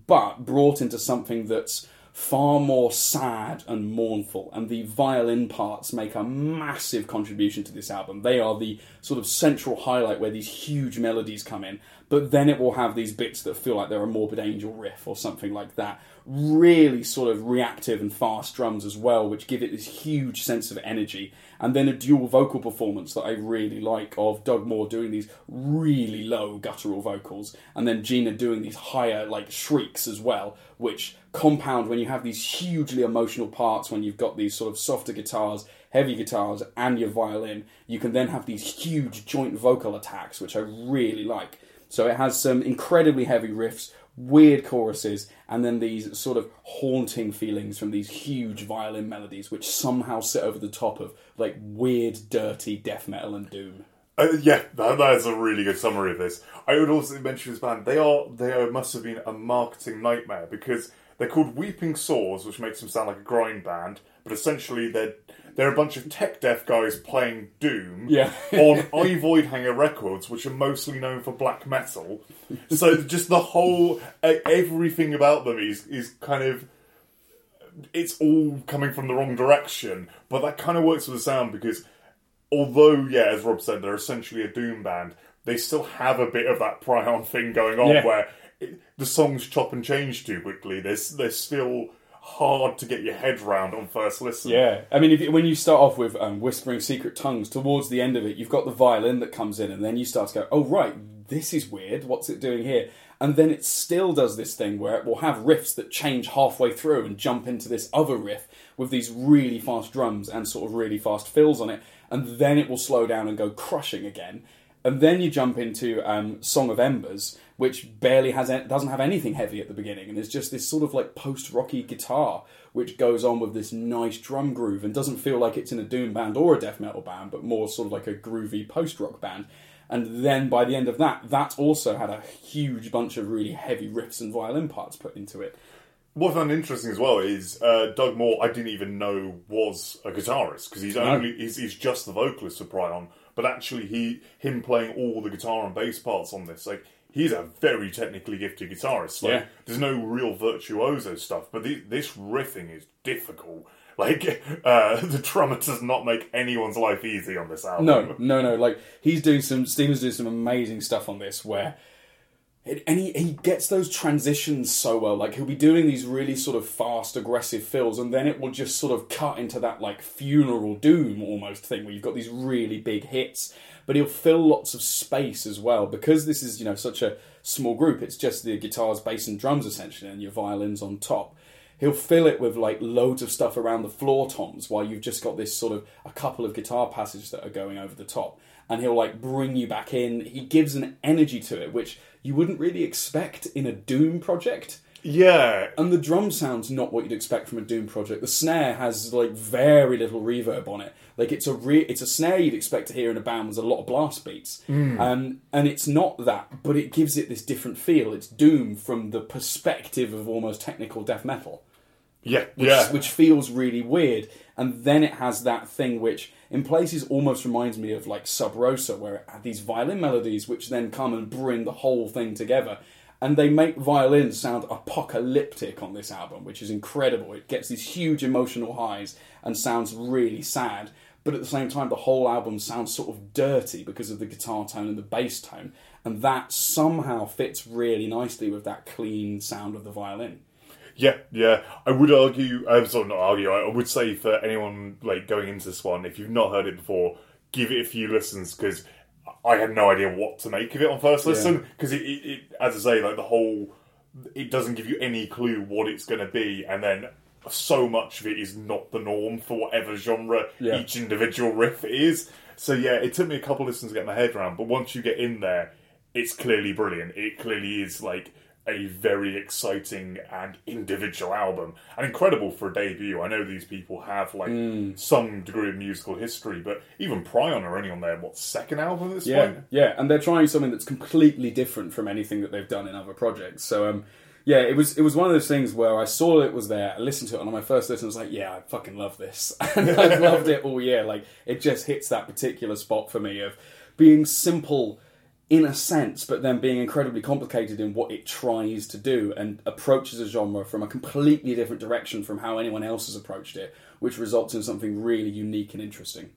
but brought into something that's far more sad and mournful. And the violin parts make a massive contribution to this album. They are the sort of central highlight where these huge melodies come in, but then it will have these bits that feel like they're a Morbid Angel riff or something like that. Really sort of reactive and fast drums as well, which give it this huge sense of energy. And then a dual vocal performance that I really like of Doug Moore doing these really low guttural vocals, and then Gina doing these higher like shrieks as well, which compound when you have these hugely emotional parts when you've got these sort of softer guitars, heavy guitars, and your violin. You can then have these huge joint vocal attacks, which I really like. So it has some incredibly heavy riffs, weird choruses, and then these sort of haunting feelings from these huge violin melodies, which somehow sit over the top of like weird, dirty death metal and doom. Uh, yeah, that, that is a really good summary of this. I would also mention this band. They are they are, must have been a marketing nightmare because they're called Weeping Sores, which makes them sound like a grind band, but essentially they're they're a bunch of tech deaf guys playing doom Yeah. *laughs* on *laughs* I Voidhanger Records, which are mostly known for black metal. So just the whole everything about them is is kind of it's all coming from the wrong direction, but that kind of works with the sound because although, yeah, as Rob said, they're essentially a doom band, they still have a bit of that Pyrrhon thing going on Yeah. where the songs chop and change too quickly. They're, still hard to get your head round on first listen. Yeah, I mean, if, when you start off with um, whispering secret tongues, towards the end of it, you've got the violin that comes in, and then you start to go, "Oh right, this is weird. What's it doing here?" And then it still does this thing where it will have riffs that change halfway through and jump into this other riff with these really fast drums and sort of really fast fills on it, and then it will slow down and go crushing again. And then you jump into um, Song of Embers, which barely has doesn't have anything heavy at the beginning, and is just this sort of like post rocky guitar, which goes on with this nice drum groove and doesn't feel like it's in a doom band or a death metal band, but more sort of like a groovy post rock band. And then by the end of that, that also had a huge bunch of really heavy riffs and violin parts put into it. What I found interesting as well is uh, Doug Moore. I didn't even know was a guitarist because he's only he's, he's just the vocalist for Pyrrhon, but actually he him playing all the guitar and bass parts on this like. He's a very technically gifted guitarist. Like, Yeah. There's no real virtuoso stuff, but the, this riffing is difficult. Like, *laughs* uh, the drummer does not make anyone's life easy on this album. No, no, no. Like he's doing some. Stevens doing some amazing stuff on this where. It, and he, he gets those transitions so well. Like he'll be doing these really sort of fast, aggressive fills, and then it will just sort of cut into that like funeral doom almost thing where you've got these really big hits, but he'll fill lots of space as well. Because this is you know such a small group. It's just the guitars, bass, and drums essentially, and your violins on top. He'll fill it with like loads of stuff around the floor toms while you've just got this sort of a couple of guitar passages that are going over the top. And he'll like bring you back in. He gives an energy to it which you wouldn't really expect in a doom project Yeah, and the drum sound's not what you'd expect from a doom project. The snare has like very little reverb on it. Like it's a re- it's a snare you'd expect to hear in a band with a lot of blast beats. Um, and it's not that but it gives it this different feel. It's doom from the perspective of almost technical death metal. Yeah, which, yeah. which feels really weird. And then it has that thing which, in places, almost reminds me of like Sub Rosa, where it had these violin melodies which then come and bring the whole thing together. And they make violins sound apocalyptic on this album, which is incredible. It gets these huge emotional highs and sounds really sad. but at the same time, the whole album sounds sort of dirty because of the guitar tone and the bass tone, and that somehow fits really nicely with that clean sound of the violin. Yeah, yeah. I would argue. I'm sorry, not argue. I would say for anyone like going into this one, if you've not heard it before, give it a few listens because I had no idea what to make of it on first listen. Because it, it, it, as I say, like the whole, it doesn't give you any clue what it's going to be, and then so much of it is not the norm for whatever genre Yeah. each individual *laughs* riff is. So yeah, it took me a couple listens to get my head around, but once you get in there, it's clearly brilliant. It clearly is like a very exciting and individual album and incredible for a debut. I know these people have like Mm. some degree of musical history, but even Pyrrhon are only on their what second album at this Yeah, point. yeah, and they're trying something that's completely different from anything that they've done in other projects. So, um, yeah, it was it was one of those things where I saw it was there, I listened to it, and on my first listen, I was like, yeah, I fucking love this, *laughs* and I've loved it all year. Like, it just hits that particular spot for me of being simple in a sense, but then being incredibly complicated in what it tries to do and approaches a genre from a completely different direction from how anyone else has approached it, which results in something really unique and interesting.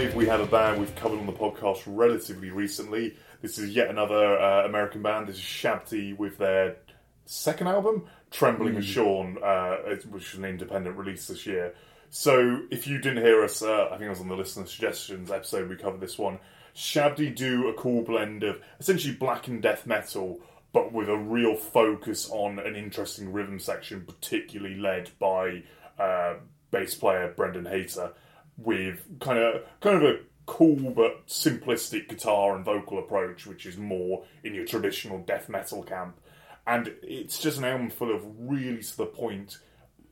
Five, we have a band we've covered on the podcast relatively recently. This is yet another uh, American band. This is Shabty with their second album, Trembling as Sean, uh, which is an independent release this year. So, if you didn't hear us, uh, I think it was on the listener suggestions episode, we covered this one. Shabty do a cool blend of essentially black and death metal, but with a real focus on an interesting rhythm section, particularly led by uh, bass player Brendan Hayter, with kind of kind of a cool but simplistic guitar and vocal approach, which is more in your traditional death metal camp. And it's just an album full of really to the point,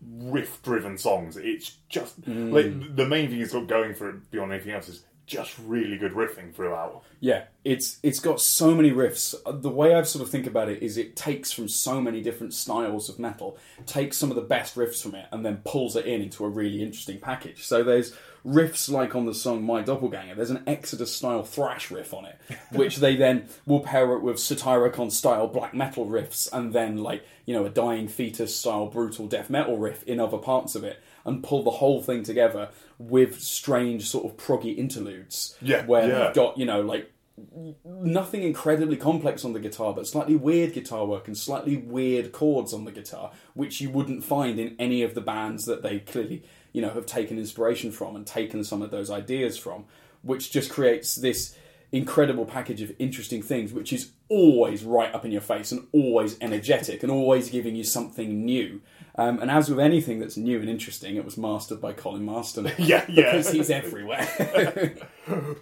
riff driven songs. It's just mm. like the main thing it's got going for it beyond anything else is just really good riffing throughout. Yeah, it's it's got so many riffs. The way I sort of think about it is it takes from so many different styles of metal, takes some of the best riffs from it, and then pulls it in into a really interesting package. So there's riffs like on the song My Doppelganger. There's an Exodus style thrash riff on it, which they then will pair it with Satyricon style black metal riffs, and then like you know a Dying Fetus style brutal death metal riff in other parts of it. And pull the whole thing together with strange sort of proggy interludes, Yeah, where yeah. you've got you know like nothing incredibly complex on the guitar, but slightly weird guitar work and slightly weird chords on the guitar, which you wouldn't find in any of the bands that they clearly, you know, have taken inspiration from and taken some of those ideas from, which just creates this incredible package of interesting things, which is always right up in your face and always energetic and always giving you something new. Um, and as with anything that's new and interesting, it was mastered by Colin Marston. *laughs* Yeah, yeah. because he's everywhere. *laughs*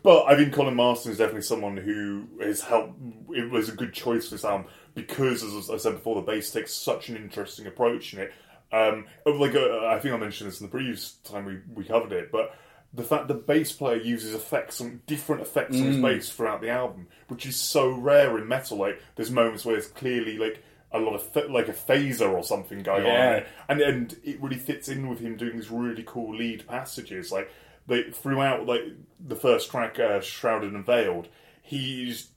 But I think Colin Marston is definitely someone who has helped. It was a good choice for this album because, as I said before, the bass takes such an interesting approach in it. Um, like uh, I think I mentioned this in the previous time we, we covered it, but the fact the bass player uses effects on different effects on his bass throughout the album, which is so rare in metal. Like there's moments where there's clearly like a lot of ph- like a phaser or something going on, Yeah. it. and and it really fits in with him doing these really cool lead passages. Like they throughout like the first track, uh, Shrouded and Veiled, he's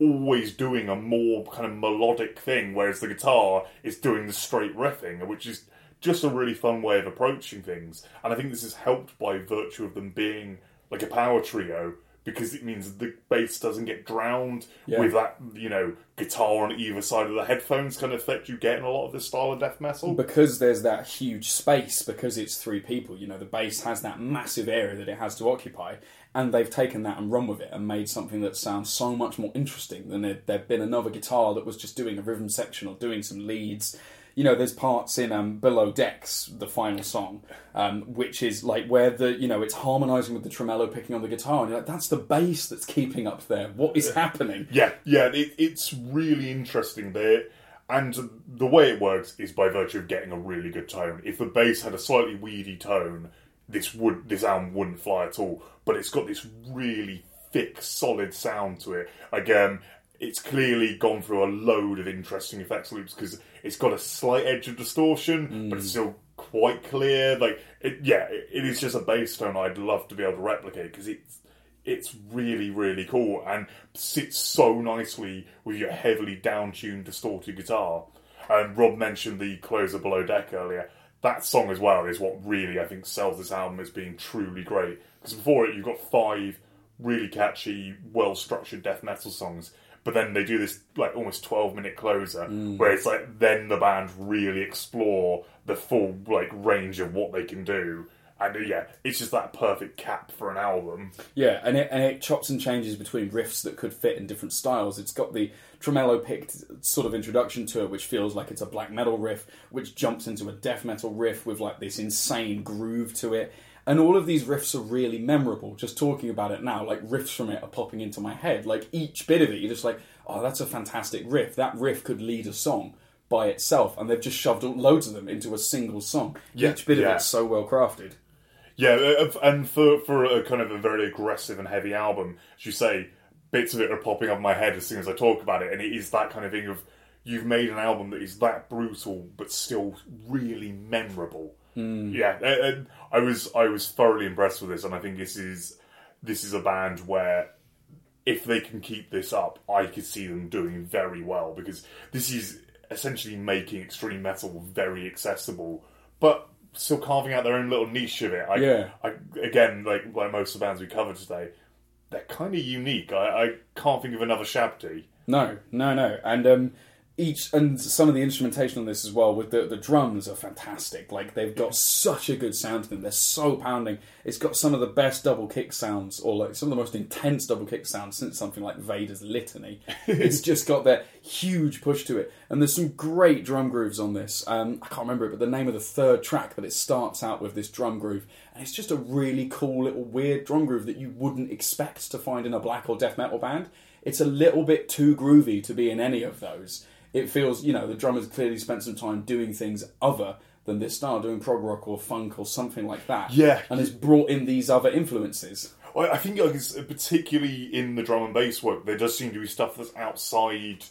always doing a more kind of melodic thing, whereas the guitar is doing the straight riffing, which is just a really fun way of approaching things. And I think this is helped by virtue of them being like a power trio. Because it means the bass doesn't get drowned Yeah. with that, you know, guitar on either side of the headphones kind of effect you get in a lot of this style of death metal. because there's that huge space because it's three people you know the bass has that massive area that it has to occupy and they've taken that and run with it and made something that sounds so much more interesting than if there'd been another guitar that was just doing a rhythm section or doing some leads you know there's parts in um, below decks the final song um, which is like where the you know it's harmonizing with the tremolo picking on the guitar and you're like that's the bass that's keeping up there what is happening Yeah, yeah, it, it's really interesting there. And the way it works is by virtue of getting a really good tone. If the bass had a slightly weedy tone, this would this album wouldn't fly at all. But it's got this really thick, solid sound to it. Again, it's clearly gone through a load of interesting effects loops because it's got a slight edge of distortion, but it's mm. still quite clear. Like, it, yeah, it, it is just a bass tone I'd love to be able to replicate because it's it's really really cool and sits so nicely with your heavily down-tuned distorted guitar and rob mentioned the closer below deck earlier that song as well is what really i think sells this album as being truly great. Because before it you've got five really catchy well structured death metal songs but then they do this like almost 12 minute closer mm. where it's like then the band really explore the full like range of what they can do and uh, yeah, it's just that perfect cap for an album. Yeah, and it, and it chops and changes between riffs that could fit in different styles. It's got the tremolo picked sort of introduction to it, which feels like it's a black metal riff, which jumps into a death metal riff with like this insane groove to it. And all of these riffs are really memorable. Just talking about it now, like riffs from it are popping into my head. Like each bit of it, you're just like, oh, that's a fantastic riff. That riff could lead a song by itself, and they've just shoved loads of them into a single song. Yeah, each bit yeah. of it's so well crafted. Yeah, uh, uh and for for a kind of a very aggressive and heavy album, as you say, bits of it are popping up in my head as soon as I talk about it, and it is that kind of thing of you've made an album that is that brutal but still really memorable. Mm. Yeah, and- and I was I was thoroughly impressed with this, and I think this is this is a band where if they can keep this up, I could see them doing very well because this is essentially making extreme metal very accessible, but still carving out their own little niche of it. I, Yeah. I, again, like like most of the bands we covered today, they're kind of unique. I, I can't think of another Shabty. No, no, no. And um, each and some of the instrumentation on this as well with the the drums are fantastic. Like they've got such a good sound to them. They're so pounding. It's got some of the best double kick sounds, or like some of the most intense double kick sounds since something like Vader's Litany. *laughs* it's just got that huge push to it, and there's some great drum grooves on this. Um, I can't remember it, but the name of the third track, but it starts out with this drum groove, and it's just a really cool little weird drum groove that you wouldn't expect to find in a black or death metal band. It's a little bit too groovy to be in any of those it feels you know the drummers clearly spent some time doing things other than this style, doing prog rock or funk or something like that. Yeah. and has brought in these other influences. Well, I think like, it's, uh, particularly in the drum and bass work, there does seem to be stuff that's outside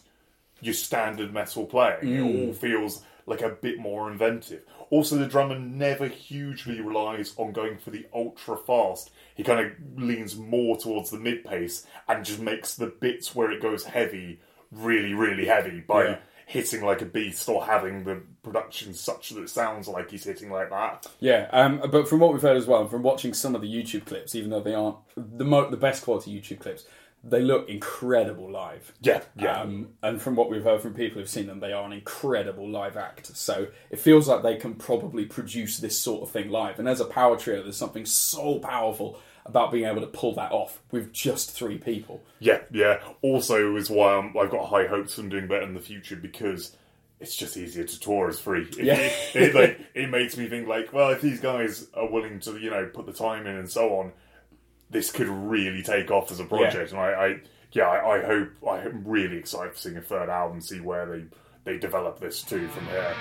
your standard metal playing. It mm. all feels like a bit more inventive. Also, the drummer never hugely relies on going for the ultra fast. He kind of leans more towards the mid pace and just makes the bits where it goes heavy really, really heavy by Yeah. hitting like a beast or having the production such that it sounds like he's hitting like that. Yeah, um, but from what we've heard as well, and from watching some of the YouTube clips, even though they aren't the mo- the best quality YouTube clips, they look incredible live. Yeah, yeah. Um, and from what we've heard from people who've seen them, they are an incredible live act. So it feels like they can probably produce this sort of thing live. And as a power trio, there's something so powerful about being able to pull that off with just three people. Yeah, yeah. Also, is why I'm, I've got high hopes from doing better in the future because it's just easier to tour as free. It, *laughs* Yeah. it, it, like, it makes me think like, well, if these guys are willing to, you know, put the time in and so on, this could really take off as a project. And I, I yeah, I, I hope I'm really excited for seeing a third album, see where they they develop this too from here.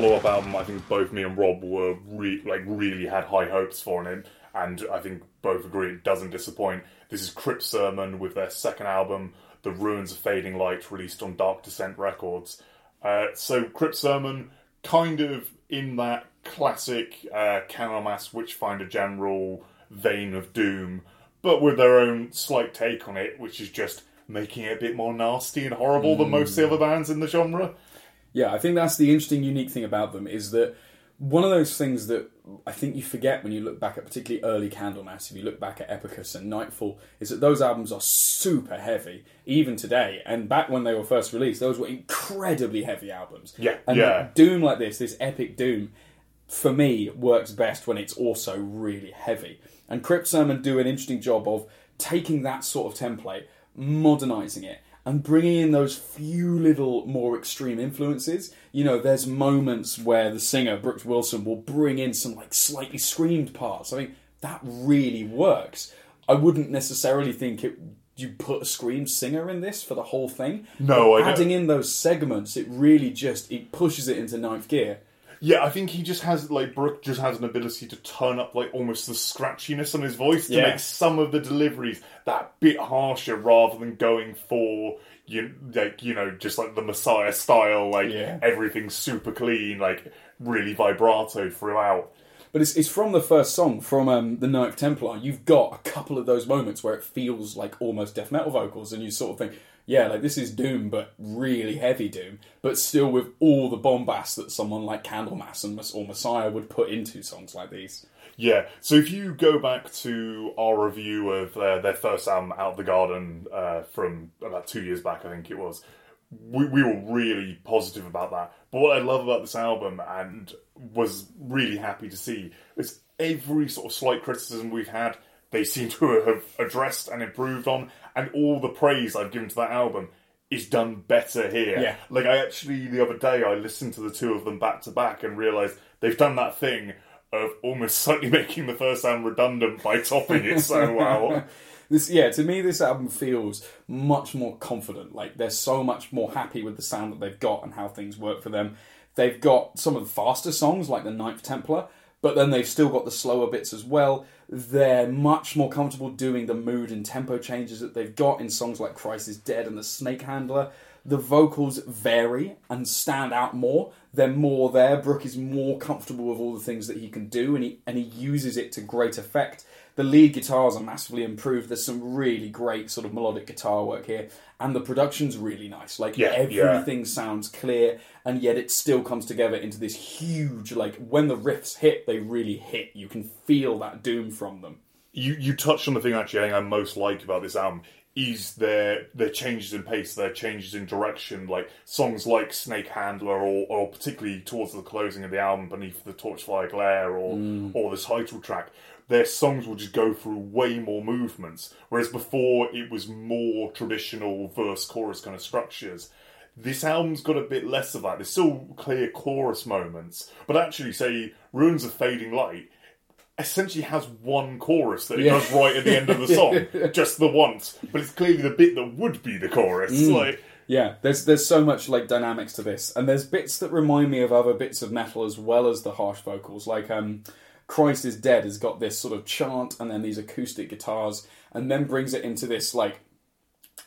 Follow-up album. I think both me and Rob were re- like really had high hopes for it, and I think both agree it doesn't disappoint. This is Crypt Sermon with their second album, The Ruins of Fading Light, released on Dark Descent Records. Uh, so Crypt Sermon, kind of in that classic uh, Candlemass Witchfinder General vein of Doom, but with their own slight take on it, which is just making it a bit more nasty and horrible than most of the other bands in the genre. Yeah, I think that's the interesting, unique thing about them is that one of those things that I think you forget when you look back at particularly early Candlemass, if you look back at Epicus and Nightfall, is that those albums are super heavy, even today. And back when they were first released, those were incredibly heavy albums. Yeah, and yeah. Doom like this, this epic Doom, for me, works best when it's also really heavy. And Crypt Sermon do an interesting job of taking that sort of template, modernizing it, and bringing in those few little more extreme influences. You know, there's moments where the singer Brooks Wilson will bring in some like slightly screamed parts. I mean, that really works. I wouldn't necessarily think it. You put a screamed singer in this for the whole thing. No, But I don't. adding in those segments, it really just it pushes it into ninth gear. Yeah, I think he just has like Brooke just has an ability to turn up like almost the scratchiness on his voice to Yeah. make some of the deliveries that bit harsher rather than going for you like you know just like the Messiah style like Yeah. everything's super clean like really vibrato throughout. But it's, it's from the first song, from um, the Ninth Templar. You've got a couple of those moments where it feels like almost death metal vocals, and you sort of think, yeah, like this is Doom, but really heavy Doom, but still with all the bombast that someone like Candlemass and or Messiah would put into songs like these. Yeah, so if you go back to our review of uh, their first album, Out of the Garden, uh, from about two years back, I think it was, we, we were really positive about that. But what I love about this album and was really happy to see is every sort of slight criticism we've had, they seem to have addressed and improved on, and all the praise I've given to that album is done better here. Yeah. Like I actually the other day I listened to the two of them back to back and realised they've done that thing of almost *laughs* slightly making the first sound redundant by topping it so *laughs* well. This, yeah, to me, this album feels much more confident. Like they're so much more happy with the sound that they've got and how things work for them. They've got some of the faster songs, like the Ninth Templar, but then they've still got the slower bits as well. They're much more comfortable doing the mood and tempo changes that they've got in songs like Christ is Dead and The Snake Handler. The vocals vary and stand out more. They're more there. Brooke is more comfortable with all the things that he can do, and he and he uses it to great effect. The lead guitars are massively improved. There's some really great sort of melodic guitar work here, and the production's really nice. Like Yeah, yeah. everything sounds clear, and yet it still comes together into this huge. Like when the riffs hit, they really hit. You can feel that doom from them. you you touched on the thing actually I think I most like about this album is their their changes in pace, their changes in direction, like songs like Snake Handler or, or particularly towards the closing of the album Beneath the Torchfire Glare or mm. or this title track. Their songs will just go through way more movements. Whereas before it was more traditional verse chorus kind of structures. This album's got a bit less of that. There's still clear chorus moments, but actually, say Ruins of Fading Light essentially has one chorus that it Yeah. does right at the end of the *laughs* song, just the once. But it's clearly the bit that would be the chorus. Mm. Like, Yeah, there's there's so much like dynamics to this, and there's bits that remind me of other bits of metal as well as the harsh vocals. Like um, Christ is Dead has got this sort of chant and then these acoustic guitars, and then brings it into this like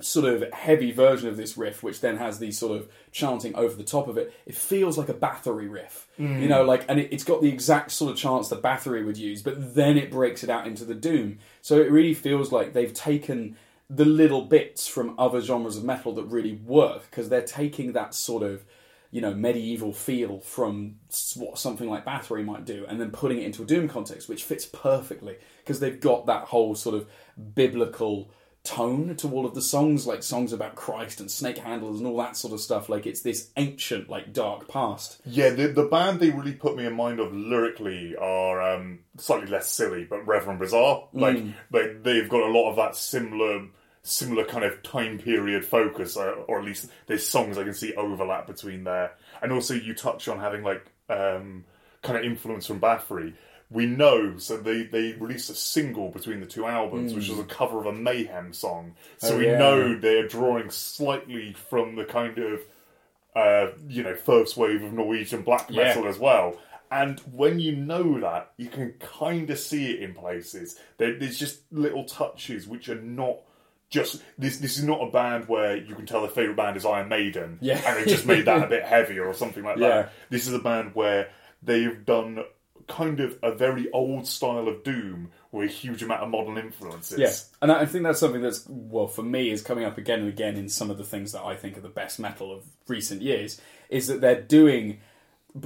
sort of heavy version of this riff, which then has these sort of chanting over the top of it. It feels like a Bathory riff, you know, hmm. like, and it, it's got the exact sort of chants that Bathory would use, but then it breaks it out into the doom. So it really feels like they've taken the little bits from other genres of metal that really work because they're taking that sort of you know medieval feel from what something like Bathory might do and then putting it into a doom context which fits perfectly because they've got that whole sort of biblical tone to all of the songs like songs about christ and snake handlers and all that sort of stuff like it's this ancient like dark past yeah, the, the band they really put me in mind of lyrically are um, slightly less silly, but Reverend Bizarre. Like, Mm. they, they've got a lot of that similar similar kind of time period focus, or at least there's songs I can see overlap between there. And also, you touch on having like um, kind of influence from Bathory. We know, so they, they released a single between the two albums, which was a cover of a Mayhem song. So Mm. Oh, we yeah. know they're drawing slightly from the kind of uh, you know, first wave of Norwegian black Yeah. metal as well. And when you know that, you can kind of see it in places. There, there's just little touches which are not just this. This is not a band where you can tell their favorite band is Iron Maiden, Yeah. and they just made that a bit *laughs* heavier or something like Yeah. that. This is a band where they've done kind of a very old style of Doom with a huge amount of modern influences. Yes, and I think that's something that's well for me is coming up again and again in some of the things that I think are the best metal of recent years. Is that they're doing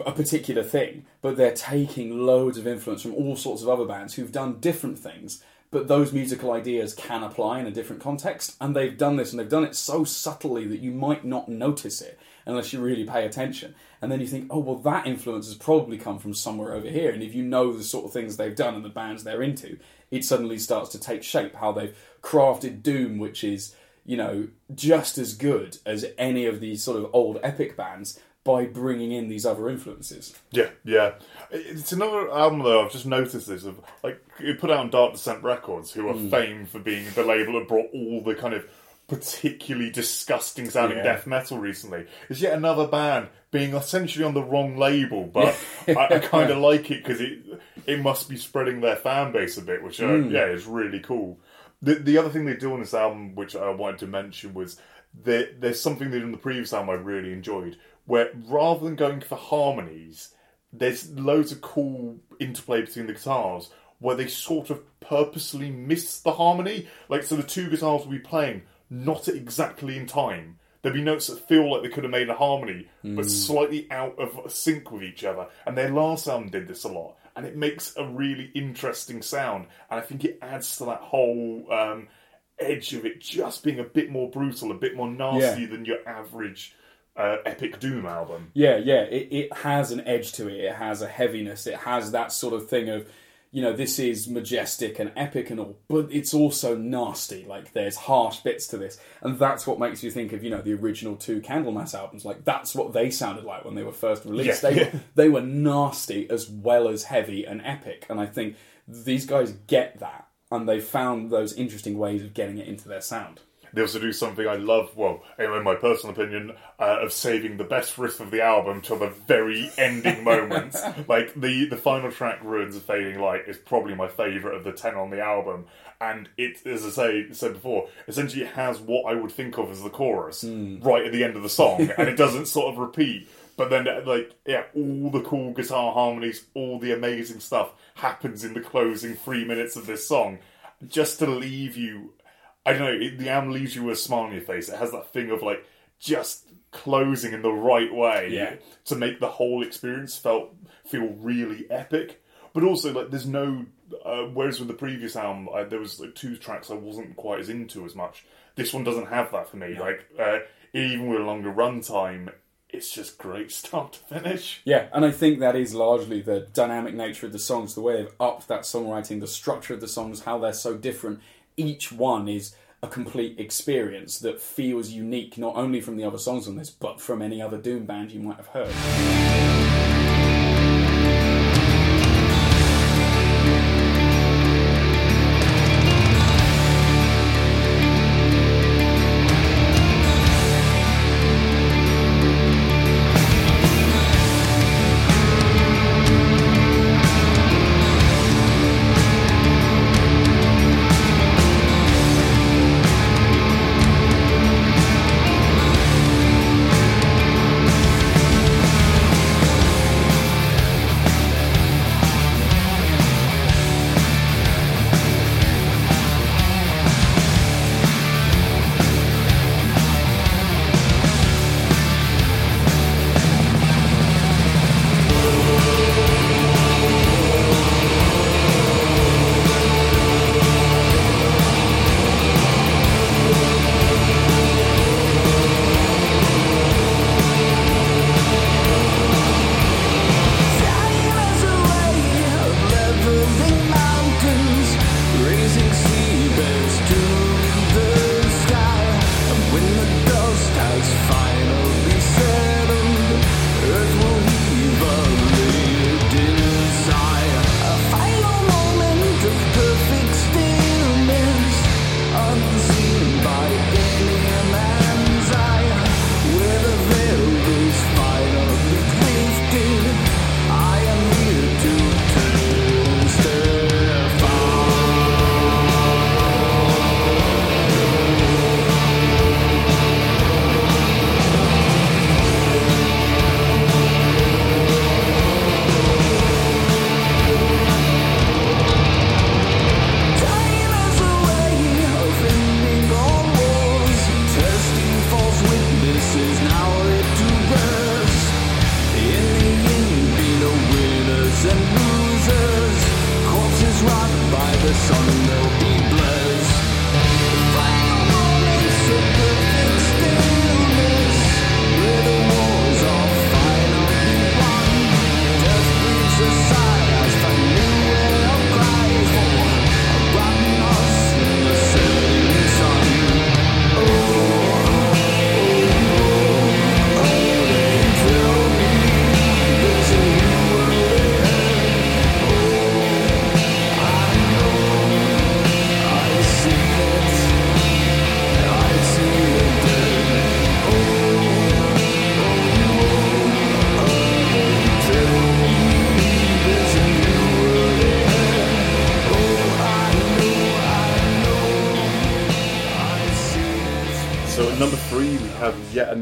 a particular thing, but they're taking loads of influence from all sorts of other bands who've done different things. But those musical ideas can apply in a different context, and they've done this, and they've done it so subtly that you might not notice it unless you really pay attention. And then you think, oh well, that influence has probably come from somewhere over here. And if you know the sort of things they've done and the bands they're into, it suddenly starts to take shape. How they've crafted Doom, which is you know just as good as any of these sort of old epic bands by bringing in these other influences. Yeah, yeah. It's another album though. I've just noticed this of like it put out on Dark Descent Records, who are famed for being the label that brought all the kind of particularly disgusting sounding Yeah. death metal recently. It's yet another band being essentially on the wrong label, but I, I kind of *laughs* like it because it it must be spreading their fan base a bit, which uh, Hmm. yeah is really cool. The the other thing they do on this album, which I wanted to mention, was that there's something they did in the previous album I really enjoyed, where rather than going for harmonies, there's loads of cool interplay between the guitars where they sort of purposely miss the harmony. Like, so the two guitars will be playing not exactly in time. There'll be notes that feel like they could have made a harmony, but slightly out of sync with each other. And their last album did this a lot, and it makes a really interesting sound. And I think it adds to that whole um, edge of it just being a bit more brutal, a bit more nasty Yeah. than your average uh, epic doom album. Yeah, yeah, it, it has an edge to it. It has a heaviness. It has that sort of thing of, you know, this is majestic and epic and all, but it's also nasty. Like there's harsh bits to this, and that's what makes you think of, you know, the original two Candlemass albums. Like that's what they sounded like when they were first released. Yeah, they yeah. they were nasty as well as heavy and epic, and I think these guys get that, and they found those interesting ways of getting it into their sound. They also do something I love, well, in my personal opinion, uh, of saving the best riff of the album till the very ending moment. *laughs* Like, the, the final track, Ruins of Fading Light, is probably my favourite of the 10 on the album. And it, as I say, said before, essentially it has what I would think of as the chorus right at the end of the song, *laughs* and it doesn't sort of repeat. But then, uh, like, yeah, all the cool guitar harmonies, all the amazing stuff happens in the closing three minutes of this song, just to leave you I don't know. It, the album leaves you with a smile on your face. It has that thing of like just closing in the right way Yeah. to make the whole experience felt feel really epic. But also, like, there's no. Uh, whereas with the previous album, I, there was like two tracks I wasn't quite as into as much. This one doesn't have that for me. Like, uh, even with a longer runtime, it's just great *laughs* start to finish. Yeah, and I think that is largely the dynamic nature of the songs, the way they've upped that songwriting, the structure of the songs, how they're so different. Each one is a complete experience that feels unique, not only from the other songs on this, but from any other Doom band you might have heard.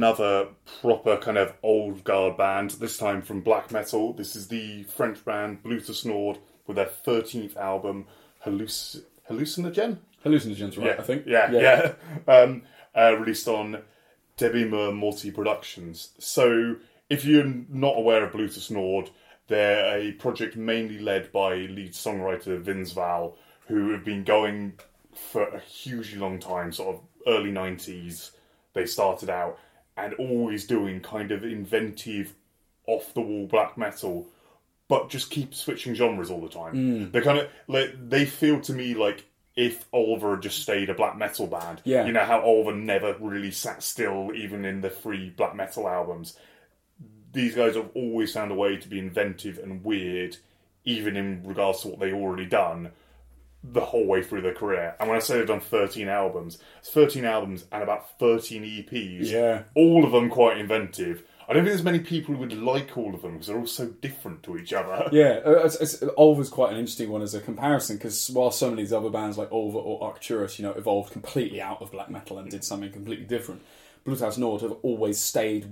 Another proper kind of old guard band. This time from black metal. This is the French band Blut aus Nord with their thirteenth album, Halluc- Hallucinogen. Hallucinogens, right? yeah, I think. Yeah, yeah. *laughs* Um, uh, released on Debemur Morti Productions. So, if you're not aware of Blut aus Nord, they're a project mainly led by lead songwriter Vindsval, who have been going for a hugely long time, sort of early 90s. They started out and always doing kind of inventive, off the wall black metal but just keep switching genres all the time. Hmm. They kind of like they feel to me like if Ulver had just stayed a black metal band. Yeah. You know how Ulver never really sat still, even in the three black metal albums. These guys have always found a way to be inventive and weird, even in regards to what they already done the whole way through their career. And when I say they've done 13 albums, it's 13 albums and about 13 EPs. Yeah. All of them quite inventive. I don't think there's many people who would like all of them because they're all so different to each other. *laughs* Yeah, uh, it's, it's, quite an interesting one as a comparison because while some of these other bands like Ulver or Arcturus, you know, evolved completely out of black metal and did something completely different, Blut aus Nord have always stayed,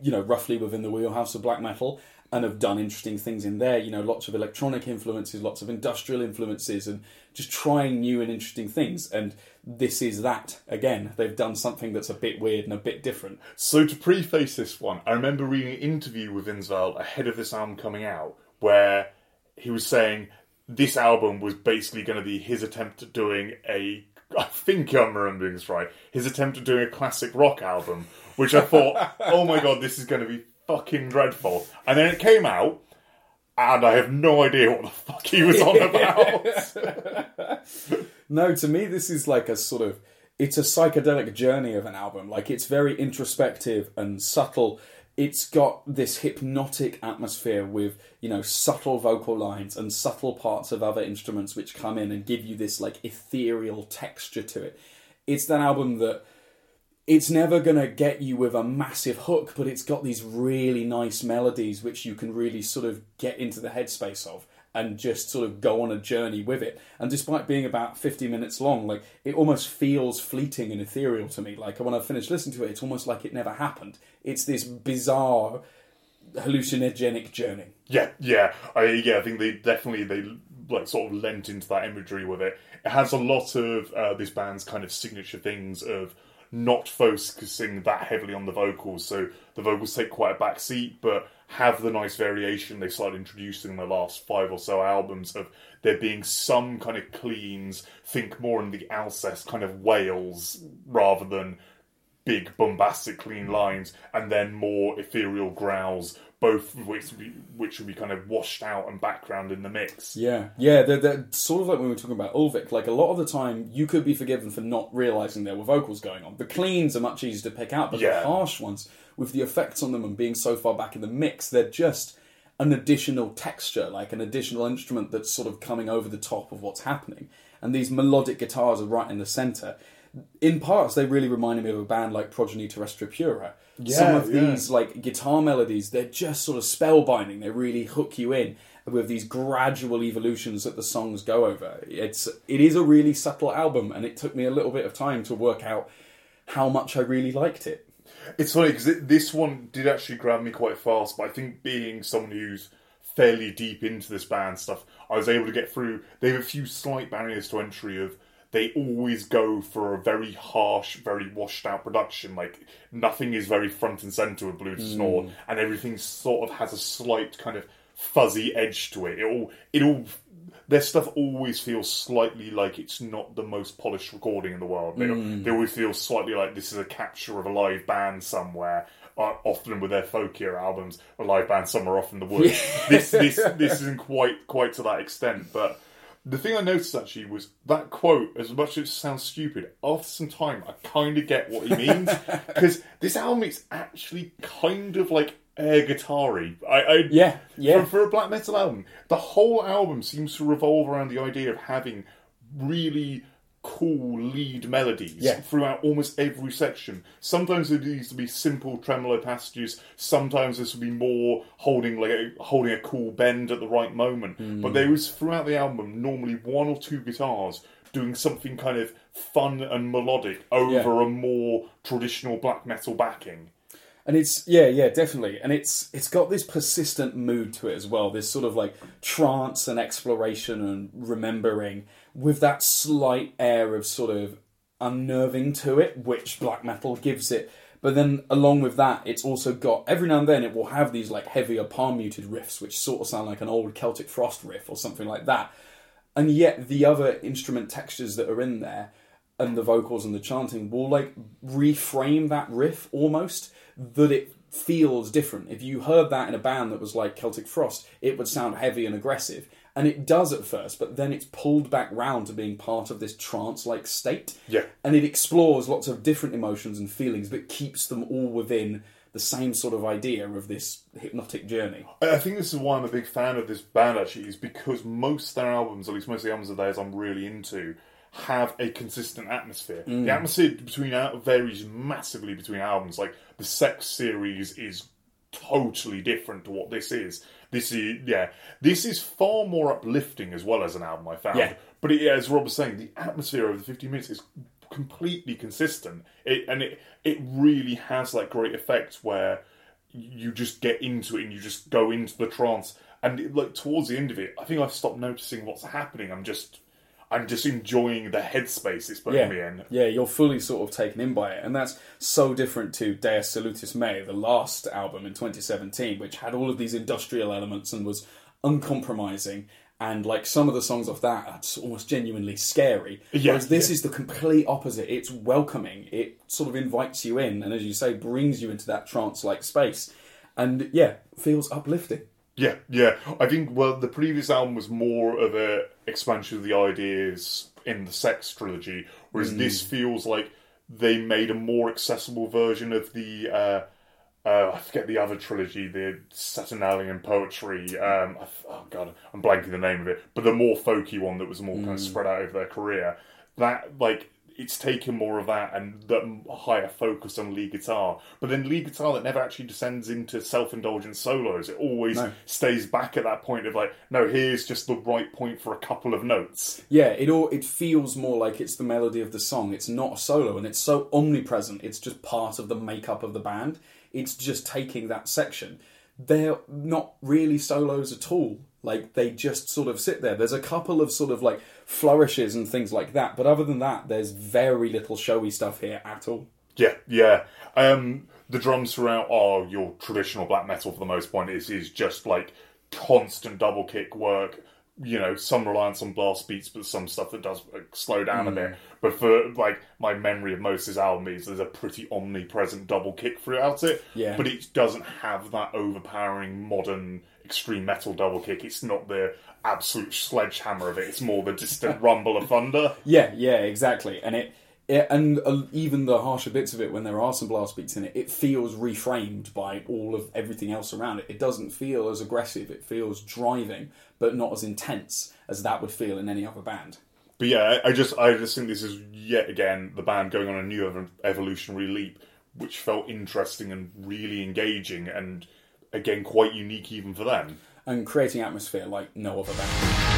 you know, roughly within the wheelhouse of black metal and have done interesting things in there. You know, lots of electronic influences, lots of industrial influences, and just trying new and interesting things. And this is that again. They've done something that's a bit weird and a bit different. So to preface this one, I remember reading an interview with Vindsval ahead of this album coming out where he was saying this album was basically going to be his attempt at doing a I think I'm remembering this right. His attempt at doing a classic rock album, which I thought, *laughs* oh my god, this is going to be fucking dreadful. And then it came out, and I have no idea what the fuck he was on about. *laughs* No, to me, this is like a sort of it's a psychedelic journey of an album. Like it's very introspective and subtle. It's got this hypnotic atmosphere with you know subtle vocal lines and subtle parts of other instruments which come in and give you this like ethereal texture to it. It's that album that it's never going to get you with a massive hook, but it's got these really nice melodies which you can really sort of get into the headspace of and just sort of go on a journey with it. And despite being about 50 minutes long, like it almost feels fleeting and ethereal to me. Like when I finish listening to it, it's almost like it never happened. It's this bizarre hallucinogenic journey. Yeah, yeah, I yeah, I think they definitely they like sort of lent into that imagery with it. It has a lot of uh, this band's kind of signature things of not focusing that heavily on the vocals, so the vocals take quite a back seat, but have the nice variation they started introducing in the last five or so albums of there being some kind of cleans. Think more in the Alcest kind of wails rather than big bombastic clean lines and then more ethereal growls both of which would be, which would be kind of washed out and background in the mix Yeah, yeah, they're, they're sort of like when we were talking about Ulvik. Like a lot of the time, you could be forgiven for not realizing there were vocals going on. The cleans are much easier to pick out, but Yeah. the harsh ones, with the effects on them and being so far back in the mix, they're just an additional texture, like an additional instrument that's sort of coming over the top of what's happening. And these melodic guitars are right in the center. In parts, they really reminded me of a band like Progenie Terrestre Pura. Some of yeah. these like guitar melodies, they're just sort of spellbinding. They really hook you in with these gradual evolutions that the songs go over. It's it is a really subtle album, and it took me a little bit of time to work out how much I really liked it. it's funny because this one did actually grab me quite fast but i think being someone who's fairly deep into this band stuff i was able to get through they have a few slight barriers to entry of they always go for a very harsh, very washed out production. Like nothing is very front and center with Blut aus Nord, and everything sort of has a slight kind of fuzzy edge to it. It all, it all, their stuff always feels slightly like it's not the most polished recording in the world. They, they always feel slightly like this is a capture of a live band somewhere. Uh, often with their folkier albums, a live band somewhere off in the woods. *laughs* this this this isn't quite quite to that extent, but the thing I noticed actually was that quote, as much as it sounds stupid, after some time I kind of get what he means. *laughs* Because this album is actually kind of like air guitar I, I Yeah, yeah. For, for a black metal album, the whole album seems to revolve around the idea of having really cool lead melodies Yeah. throughout almost every section. Sometimes it needs to be simple tremolo passages. Sometimes this will be more holding like a, holding a cool bend at the right moment. Hmm. But there is throughout the album normally one or two guitars doing something kind of fun and melodic over a more traditional black metal backing. And it's yeah yeah definitely. And it's it's got this persistent mood to it as well this sort of like trance and exploration and remembering with that slight air of sort of unnerving to it which black metal gives it. But then along with that it's also got every now and then it will have these like heavier palm muted riffs which sort of sound like an old celtic frost riff or something like that. And yet the other instrument textures that are in there and the vocals and the chanting will like reframe that riff almost that it feels different. If you heard that in a band that was like Celtic Frost, it would sound heavy and aggressive. And it does at first, but then it's pulled back round to being part of this trance like state. Yeah. And it explores lots of different emotions and feelings, but keeps them all within the same sort of idea of this hypnotic journey. I think this is why I'm a big fan of this band actually, is because most of their albums, at least most of the albums of theirs I'm really into, have a consistent atmosphere. The mm. atmosphere between out varies massively between albums. Like the Sex series is totally different to what this is. This is yeah, this is far more uplifting as well as an album I found. Yeah. But it, as Rob was saying, the atmosphere over the 50 minutes is completely consistent. It and it it really has like great effects where you just get into it and you just go into the trance. And it, like towards the end of it, I think I've stopped noticing what's happening. I'm just I'm just enjoying the headspace it's putting Yeah, me in. yeah, you're fully sort of taken in by it, and that's so different to Deus Salutis Mei, the last album in 2017, which had all of these industrial elements and was uncompromising. And like some of the songs off that are almost genuinely scary. Yeah, Whereas this yeah. is the complete opposite. It's welcoming. It sort of invites you in, and as you say, brings you into that trance-like space. And yeah, feels uplifting. Yeah, yeah. I think well, the previous album was more of a expansion of the ideas in the Sex trilogy, whereas this feels like they made a more accessible version of the. Uh, uh, I forget the other trilogy, the Saturnalian poetry. Um, oh god, I'm blanking the name of it, but the more folky one that was more kind of spread out over their career. That like it's taken more of that and the higher focus on lead guitar, but then lead guitar that never actually descends into self-indulgent solos. It always No. stays back at that point of like, no, here's just the right point for a couple of notes. Yeah, it all it feels more like it's the melody of the song. It's not a solo, and it's so omnipresent. It's just part of the makeup of the band. It's just taking that section. They're not really solos at all. Like they just sort of sit there. There's a couple of sort of like flourishes and things like that, but other than that, there's very little showy stuff here at all. Yeah, yeah. Um, the drums throughout are your traditional black metal for the most part. Is is just like constant double kick work. You know, some reliance on blast beats, but some stuff that does like, slow down a bit. But for like my memory of most of his album is there's a pretty omnipresent double kick throughout it. Yeah. But it doesn't have that overpowering modern extreme metal double kick. It's not the absolute sledgehammer of it. It's more the distant rumble of thunder. *laughs* Yeah, yeah, exactly. And it, it and uh, even the harsher bits of it, when there are some blast beats in it, it feels reframed by all of everything else around it. It doesn't feel as aggressive. It feels driving, but not as intense as that would feel in any other band. But yeah, I I just I just think this is yet again the band going on a new ev- evolutionary leap, which felt interesting and really engaging, and again quite unique even for them. And creating atmosphere like no other band.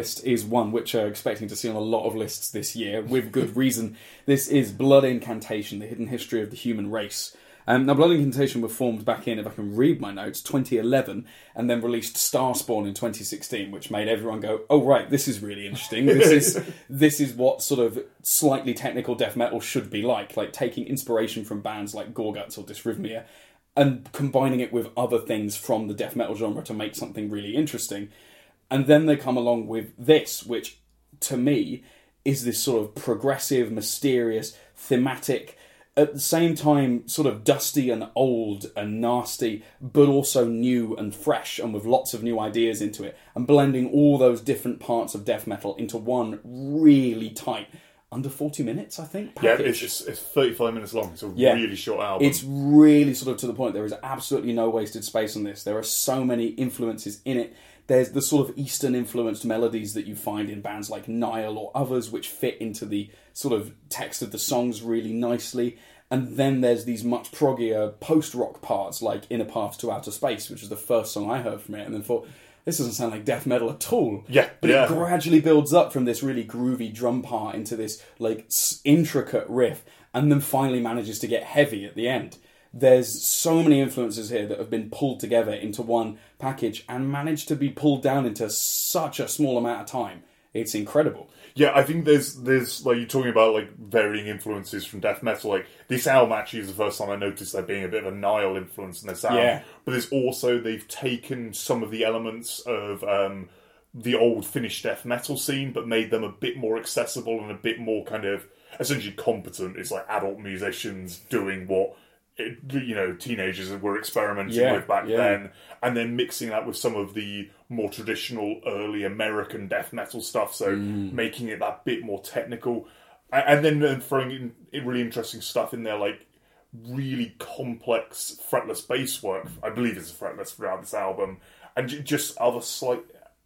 List is one which we're expecting to see on a lot of lists this year, with good *laughs* reason. This is Blood Incantation, the hidden history of the human race. Um, now, Blood Incantation were formed back in, if I can read my notes, 2011, and then released Starspawn in 2016, which made everyone go, "Oh right, this is really interesting. This is *laughs* this is what sort of slightly technical death metal should be like, like taking inspiration from bands like Gorguts or Dysrhythmia, and combining it with other things from the death metal genre to make something really interesting." And then they come along with this, which to me is this sort of progressive, mysterious, thematic, at the same time, sort of dusty and old and nasty, but also new and fresh and with lots of new ideas into it, and blending all those different parts of death metal into one really tight, under 40 minutes, I think. Yeah, package. it's, just, it's 35 minutes long. It's a Yeah. really short album. It's really sort of to the point. There is absolutely no wasted space on this. There are so many influences in it. There's the sort of Eastern influenced melodies that you find in bands like Nile or others, which fit into the sort of text of the songs really nicely. And then there's these much proggier post rock parts like Inner Path to Outer Space, which is the first song I heard from it, and then thought, this doesn't sound like death metal at all. Yeah, But yeah. it gradually builds up from this really groovy drum part into this like intricate riff, and then finally manages to get heavy at the end. There's so many influences here that have been pulled together into one package and managed to be pulled down into such a small amount of time. It's incredible. Yeah, I think there's there's like you're talking about like varying influences from death metal. Like this album actually is the first time I noticed there being a bit of a Nile influence in this album. Yeah. But there's also they've taken some of the elements of um, the old Finnish death metal scene, but made them a bit more accessible and a bit more kind of essentially competent. It's like adult musicians doing what it, you know teenagers were experimenting Yeah, with back yeah. then and then mixing that with some of the more traditional early American death metal stuff, so Mm. making it that bit more technical, and then throwing in, in really interesting stuff in there, like really complex fretless bass work. I believe it's fretless throughout this album, and just other slight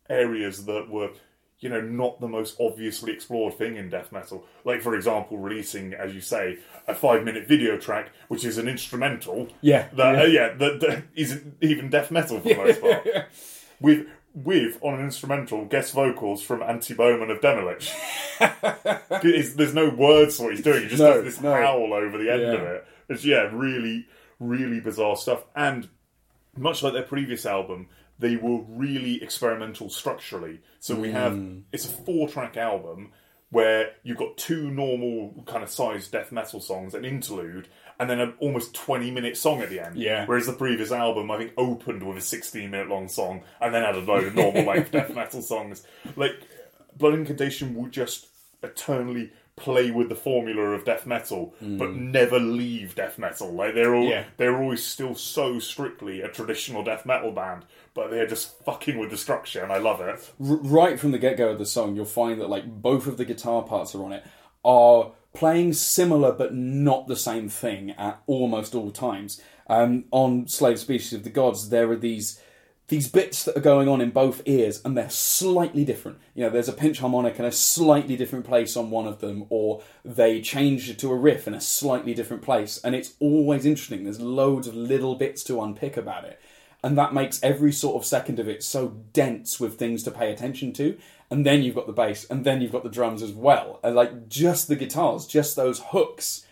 areas that were. You know, not the most obviously explored thing in death metal. Like, for example, releasing, as you say, a five-minute video track, which is an instrumental. Yeah, that yeah. uh, yeah, that, that isn't even death metal for the *laughs* most part. With with on an instrumental guest vocals from Antti Boman of Demilich. *laughs* There's no words for what he's doing. He just No, does this no. howl over the end of it. It's yeah, really, really bizarre stuff. And much like their previous album, they were really experimental structurally. So we have Hmm. it's a four track album where you've got two normal kind of sized death metal songs, an interlude, and then an almost 20 minute song at the end. Yeah. Whereas the previous album, I think, opened with a 16 minute long song and then had a load of normal length *laughs* death metal songs. Like, Blood Incantation would just eternally play with the formula of death metal, but mm. never leave death metal. Like they're all Yeah. they're always still so strictly a traditional death metal band, but they're just fucking with the structure, and I love it. R- right from the get go of the song, you'll find that like both of the guitar parts are on it are playing similar but not the same thing at almost all times. Um, on Slave Species of the Gods, there are these these bits that are going on in both ears, and they're slightly different. You know, there's a pinch harmonic in a slightly different place on one of them, or they change it to a riff in a slightly different place, and it's always interesting. There's loads of little bits to unpick about it and that makes every sort of second of it so dense with things to pay attention to and then you've got the bass and then you've got the drums as well. And like just the guitars just those hooks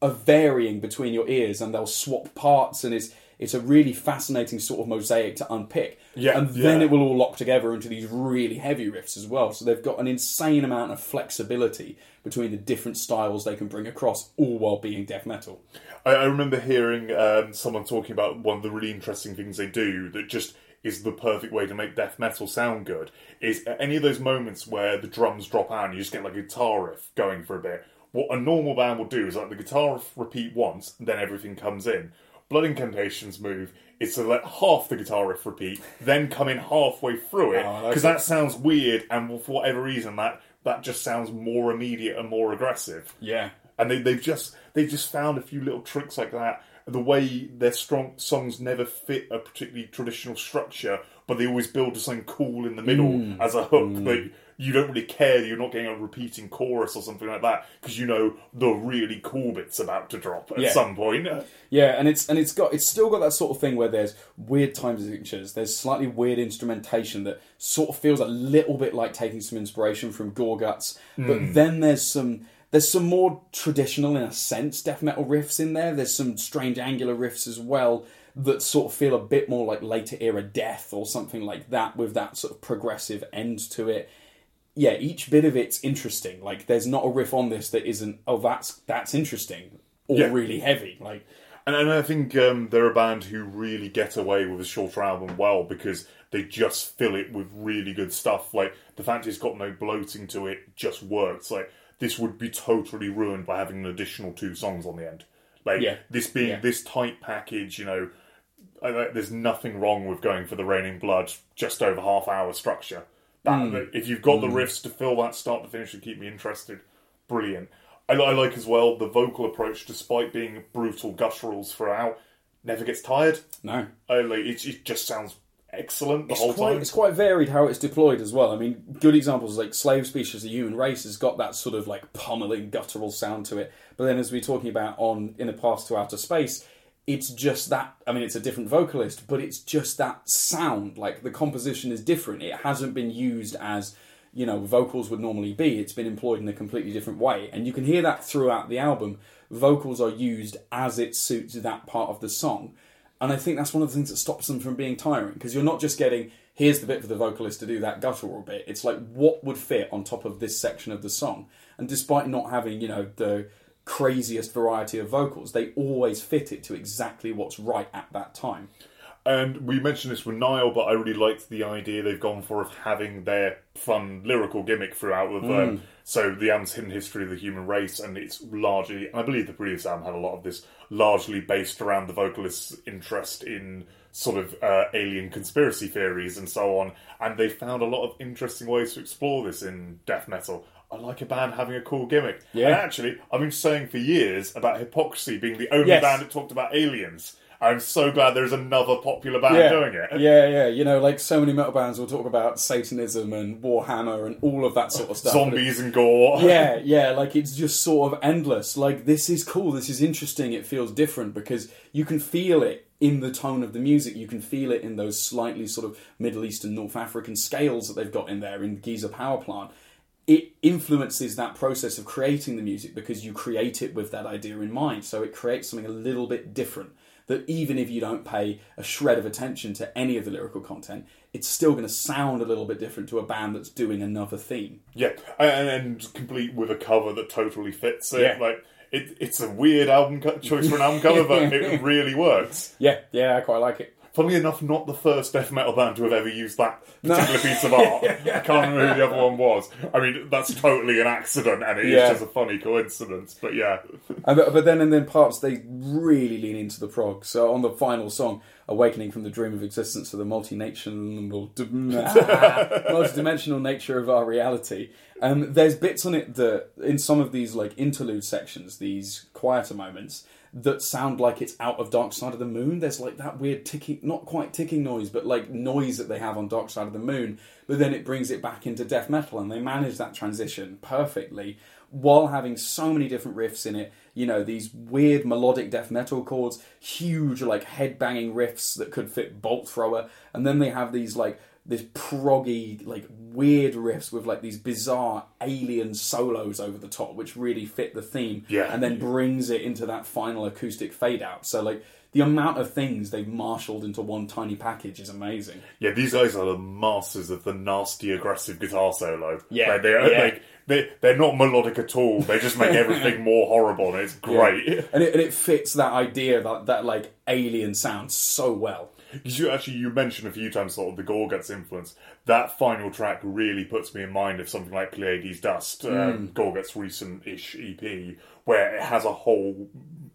are varying between your ears and they'll swap parts and it's it's a really fascinating sort of mosaic to unpick. Yeah, and then yeah. it will all lock together into these really heavy riffs as well. So they've got an insane amount of flexibility between the different styles they can bring across all while being death metal. I, I remember hearing um, someone talking about one of the really interesting things they do that just is the perfect way to make death metal sound good. Is at any of those moments where the drums drop out and you just get like a guitar riff going for a bit. What a normal band will do is like the guitar riff repeat once, and then everything comes in. Blood Incantation's move is to let half the guitar riff repeat, then come in halfway through it Oh, because it. that sounds weird, and for whatever reason that that just sounds more immediate and more aggressive yeah and they, they've just they've just found a few little tricks like that the way their strong songs never fit a particularly traditional structure, but they always build to something cool in the middle Mm. as a hook. But you don't really care. You're not getting a repeating chorus or something like that because you know the really cool bit's about to drop at Yeah. some point. Yeah, and it's and it's got it's still got that sort of thing where there's weird time signatures, there's slightly weird instrumentation that sort of feels a little bit like taking some inspiration from Gorguts, but then there's some there's some more traditional in a sense death metal riffs in there. There's some strange angular riffs as well that sort of feel a bit more like later era death or something like that with that sort of progressive end to it yeah, each bit of it's interesting. Like, there's not a riff on this that isn't. Oh, that's that's interesting or Yeah. really heavy. Like, And, and I think um, they're a band who really get away with a shorter album well because they just fill it with really good stuff. Like the fact it's got no bloating to it just works. Like this would be totally ruined by having an additional two songs on the end. Like Yeah. this being Yeah. this tight package, you know, I, there's nothing wrong with going for the Raining Blood just over half hour structure. That, Mm. If you've got the riffs to fill that start to finish and keep me interested, brilliant. I, I like as well the vocal approach, despite being brutal gutturals throughout, never gets tired. no, I like it, it just sounds excellent the it's whole quite time. it's quite varied how it's deployed as well. I mean, good examples like Slave Species, the human race, has got that sort of like pummeling guttural sound to it. But then, as we are talking about on Inner Path to Outer Space, it's just that. I mean, it's a different vocalist, but it's just that sound. Like the composition is different. It hasn't been used as you know vocals would normally be. It's been employed in a completely different way, and you can hear that throughout the album. Vocals are used as it suits that part of the song. And I think that's one of the things that stops them from being tiring because you're not just getting here's the bit for the vocalist to do that guttural bit. It's like what would fit on top of this section of the song. And despite not having, you know, the craziest variety of vocals, they always fit it to exactly what's right at that time. And we mentioned this with Nile, but I really liked the idea they've gone for of having their fun lyrical gimmick throughout. With um, so the album's hidden history of the human race, and it's largely, and I believe the previous album had a lot of this, largely based around the vocalist's interest in sort of uh, alien conspiracy theories and so on. And they found a lot of interesting ways to explore this in death metal. I like a band having a cool gimmick. Yeah. And actually, I've been saying for years about Hypocrisy being the only Yes. band that talked about aliens. I'm so glad there's another popular band doing it. Yeah, yeah. You know, like so many metal bands will talk about Satanism and Warhammer and all of that sort of stuff. Zombies and gore. *laughs* yeah, *laughs* yeah, like it's just sort of endless. Like this is cool, this is interesting, it feels different because you can feel it in the tone of the music, you can feel it in those slightly sort of Middle Eastern, North African scales that they've got in there in the Giza power plant. It influences that process of creating the music because you create it with that idea in mind. So it creates something a little bit different. That even if you don't pay a shred of attention to any of the lyrical content, it's still going to sound a little bit different to a band that's doing another theme. Yeah, and, and complete with a cover that totally fits it. Yeah. Like it, it's a weird album co- choice for an album cover, but *laughs* it really works. Yeah, yeah, I quite like it. Funnily enough, not the first death metal band to have ever used that particular piece of art. *laughs* I can't remember who the other one was. I mean, that's totally an accident, and it is Yeah. just a funny coincidence. But yeah, And, but, but then and then parts they really lean into the prog. So on the final song, "Awakening from the Dream of Existence to the multi-national, *laughs* multi-dimensional nature of our reality," um, there's bits on it that in some of these like interlude sections, these quieter moments that sound like it's out of Dark Side of the Moon. There's like that weird ticking, not quite ticking noise, but like noise that they have on Dark Side of the Moon. But then it brings it back into death metal, and they manage that transition perfectly while having so many different riffs in it. You know, these weird melodic death metal chords, huge like head banging riffs that could fit Bolt Thrower, and then they have these like this proggy, like weird riffs with like these bizarre alien solos over the top, which really fit the theme. Yeah. And then brings it into that final acoustic fade out. So like the amount of things they've marshaled into one tiny package is amazing. yeah, these guys are the masters of the nasty, aggressive guitar solo. Yeah, like, they're yeah. like they they're not melodic at all. They just make everything *laughs* more horrible, and it's great. And it, and it fits that idea that that like alien sound so well. You actually you mentioned a few times sort of the Gorguts influence. That final track really puts me in mind of something like Pleiades Dust, um, Gorguts' recent-ish EP, where it has a whole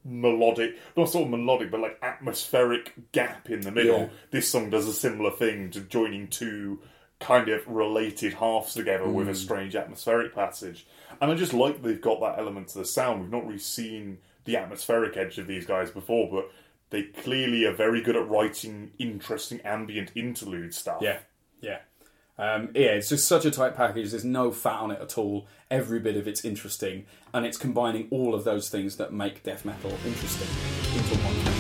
melodic, not sort of melodic, but like atmospheric gap in the middle. Yeah. This song does a similar thing to joining two kind of related halves together with a strange atmospheric passage. And I just like they've got that element to the sound. We've not really seen the atmospheric edge of these guys before, but they clearly are very good at writing interesting ambient interlude stuff. Yeah, yeah. Um, yeah, it's just such a tight package. There's no fat on it at all. Every bit of it's interesting, and it's combining all of those things that make death metal interesting into one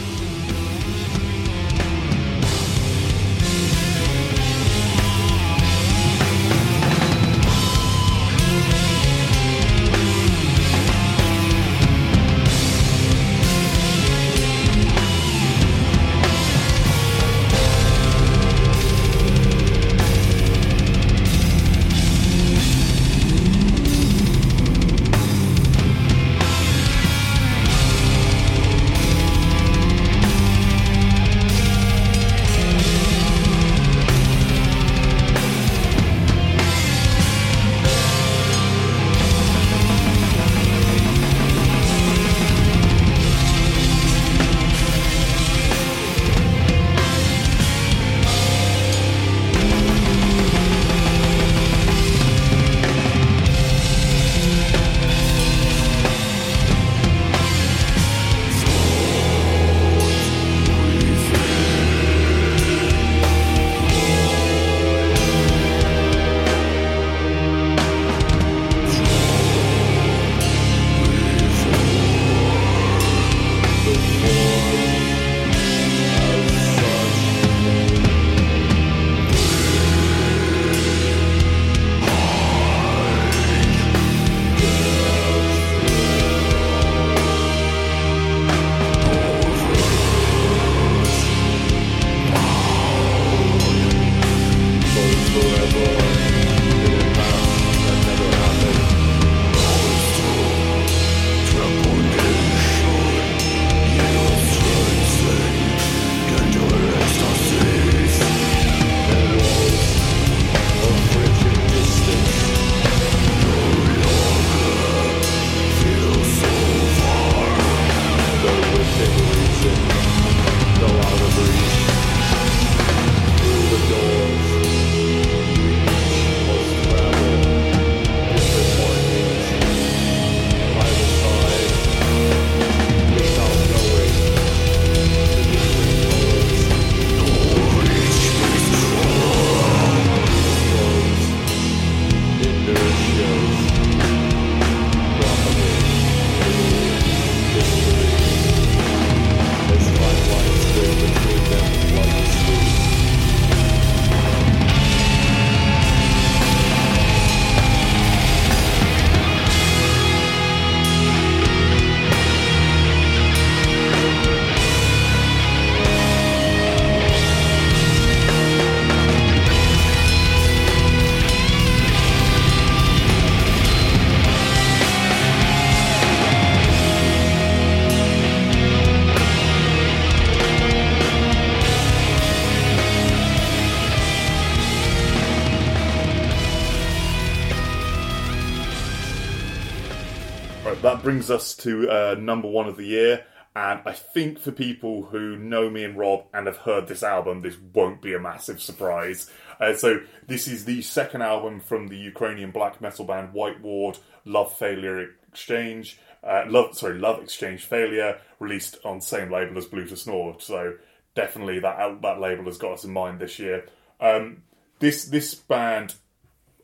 brings us to uh, number one of the year, and I think for people who know me and Rob and have heard this album, this won't be a massive surprise. Uh, so, this is the second album from the Ukrainian black metal band White Ward, Love Failure Exchange. Uh, love, sorry, Love Exchange Failure, released on same label as Blut aus Nord. So, definitely that that label has got us in mind this year. Um, this this band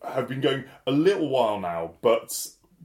have been going a little while now, but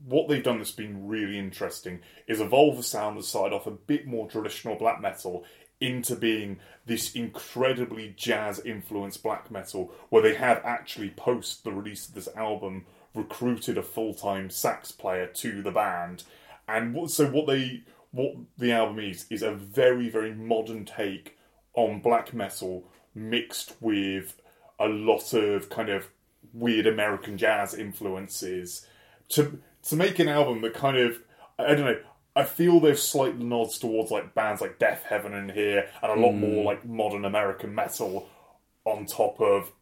what they've done that's been really interesting is evolve the sound that started off a bit more traditional black metal into being this incredibly jazz influenced black metal where they have actually post the release of this album recruited a full-time sax player to the band. And so what they what the album is is a very very modern take on black metal mixed with a lot of kind of weird American jazz influences. To to make an album that kind of I don't know. I feel there's slight nods towards like bands like Deafheaven in here, and a lot more like modern American metal on top of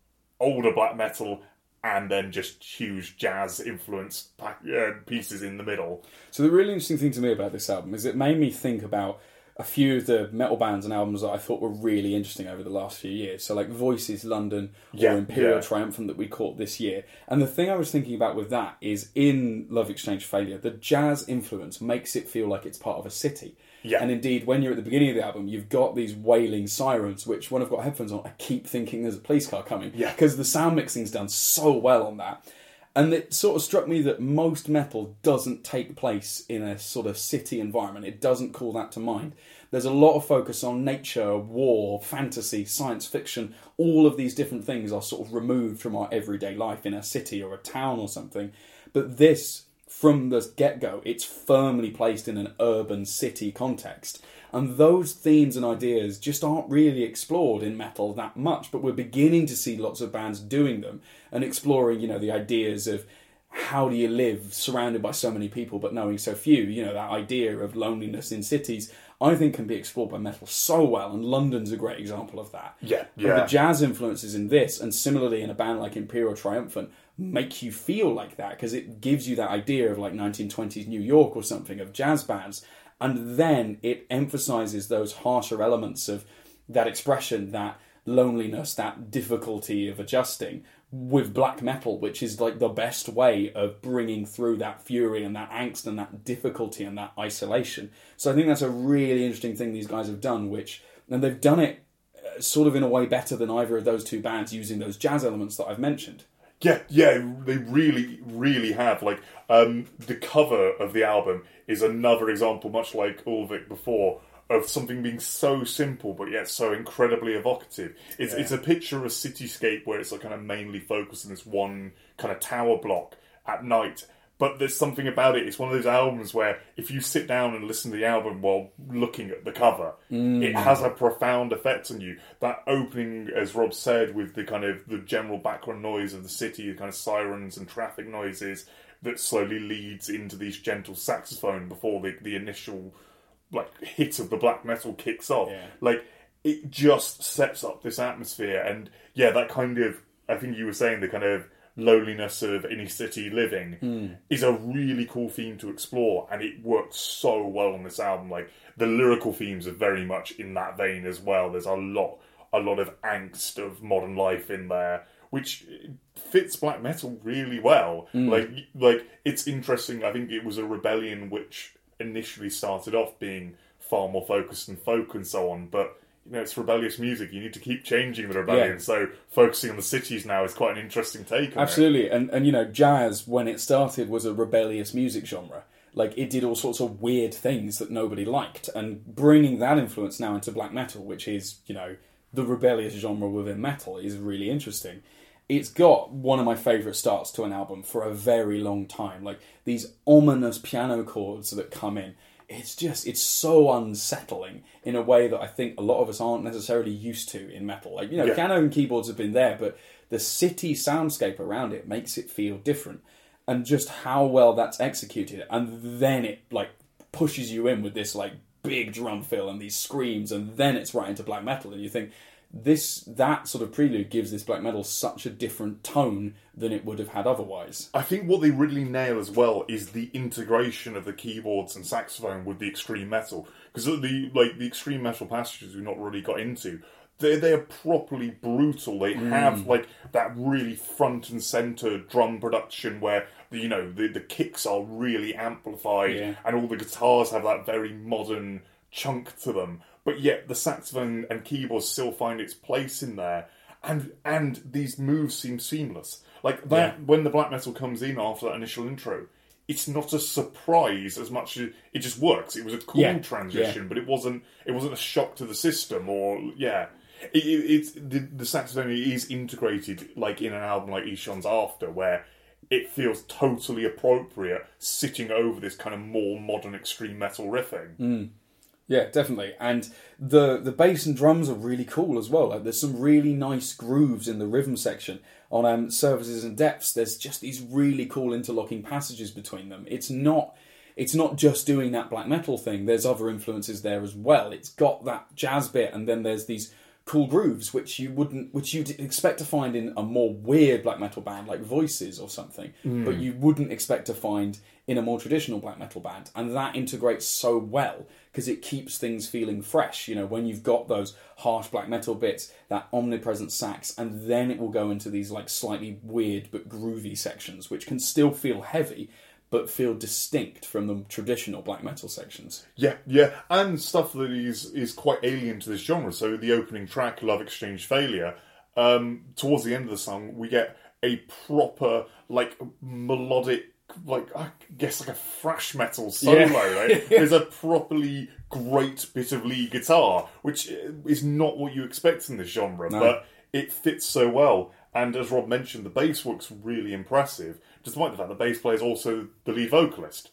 older black metal, and then just huge jazz influenced pack, uh, pieces in the middle. So the really interesting thing to me about this album is it made me think about a few of the metal bands and albums that I thought were really interesting over the last few years. So like Voices London Yeah, or Imperial yeah. Triumphant that we caught this year. And the thing I was thinking about with that is in Love Exchange Failure, the jazz influence makes it feel like it's part of a city. Yeah. And indeed, when you're at the beginning of the album, you've got these wailing sirens, which when I've got headphones on, I keep thinking there's a police car coming. Yeah. Because the sound mixing's done so well on that. And it sort of struck me that most metal doesn't take place in a sort of city environment. It doesn't call that to mind. There's a lot of focus on nature, war, fantasy, science fiction. All of these different things are sort of removed from our everyday life in a city or a town or something. But this, from the get go, it's firmly placed in an urban city context. And those themes and ideas just aren't really explored in metal that much, but we're beginning to see lots of bands doing them and exploring, you know, the ideas of how do you live surrounded by so many people but knowing so few, you know, that idea of loneliness in cities, I think can be explored by metal so well, and London's a great example of that. Yeah, And yeah. the jazz influences in this, and similarly in a band like Imperial Triumphant, make you feel like that because it gives you that idea of like 1920s New York or something of jazz bands, and then it emphasizes those harsher elements of that expression, that loneliness, that difficulty of adjusting with black metal, which is like the best way of bringing through that fury and that angst and that difficulty and that isolation. So I think that's a really interesting thing these guys have done, which and they've done it uh, sort of in a way better than either of those two bands using those jazz elements that I've mentioned. Yeah, yeah, they really, really have. Like, um, the cover of the album is another example, much like Ulver before, of something being so simple but yet so incredibly evocative. It's it's a picture of a cityscape where it's like kind of mainly focused on this one kind of tower block at night. But there's something about it. It's one of those albums where if you sit down and listen to the album while looking at the cover, mm. it has a profound effect on you. That opening, as Rob said, with the kind of the general background noise of the city, the kind of sirens and traffic noises that slowly leads into these gentle saxophone before the, the initial like hit of the black metal kicks off. Yeah. Like it just sets up this atmosphere, and yeah, that kind of I think you were saying the kind of loneliness of any city living hmm. is a really cool theme to explore, and it works so well on this album. Like the lyrical themes are very much in that vein as well. There's a lot, a lot of angst of modern life in there, which fits black metal really well. Hmm. Like, like it's interesting. I think it was a rebellion which initially started off being far more focused and folk and so on, but you know, it's rebellious music. You need to keep changing the rebellion. Yeah. So focusing on the cities now is quite an interesting take on it. Absolutely, and and you know, jazz when it started was a rebellious music genre. Like it did all sorts of weird things that nobody liked, and bringing that influence now into black metal, which is you know the rebellious genre within metal, is really interesting. It's got one of my favourite starts to an album for a very long time. Like these ominous piano chords that come in. It's just it's so unsettling in a way that I think a lot of us aren't necessarily used to in metal. Like you know, Yeah. piano and keyboards have been there, but the city soundscape around it makes it feel different. And just how well that's executed, and then it like pushes you in with this like big drum fill and these screams, and then it's right into black metal, and you think this that sort of prelude gives this black metal such a different tone than it would have had otherwise. I think what they really nail as well is the integration of the keyboards and saxophone with the extreme metal because the like the extreme metal passages we've not really got into. They they are properly brutal. They Mm. have like that really front and center drum production where you know the the kicks are really amplified Yeah. and all the guitars have that very modern chunk to them. But yet the saxophone and keyboards still find its place in there, and and these moves seem seamless. Like that Yeah. when the black metal comes in after that initial intro, it's not a surprise as much as it just works. It was a cool Yeah, transition, but it wasn't it wasn't a shock to the system or yeah. It, it, it's the, the saxophone is integrated like in an album like Ihsahn's After, where it feels totally appropriate sitting over this kind of more modern extreme metal riffing. Mm. Yeah, definitely. And the the bass and drums are really cool as well. Like there's some really nice grooves in the rhythm section. On um, surfaces and depths, there's just these really cool interlocking passages between them. It's not it's not just doing that black metal thing. There's other influences there as well. It's got that jazz bit, and then there's these cool grooves which you wouldn't which you'd expect to find in a more weird black metal band like voices or something but you wouldn't expect to find in a more traditional black metal band and that integrates so well because it keeps things feeling fresh you know when you've got those harsh black metal bits that omnipresent sax and then it will go into these like slightly weird but groovy sections which can still feel heavy but feel distinct from the traditional black metal sections Yeah, yeah, and stuff that is is quite alien to this genre. So the opening track, "Love Exchange Failure," um, towards the end of the song, we get a proper like melodic, like I guess like a thrash metal solo. Yeah. Right? *laughs* There's a properly great bit of lead guitar, which is not what you expect in this genre, but it fits so well. And as Rob mentioned, the bass work's really impressive, despite the fact the bass player is also the lead vocalist.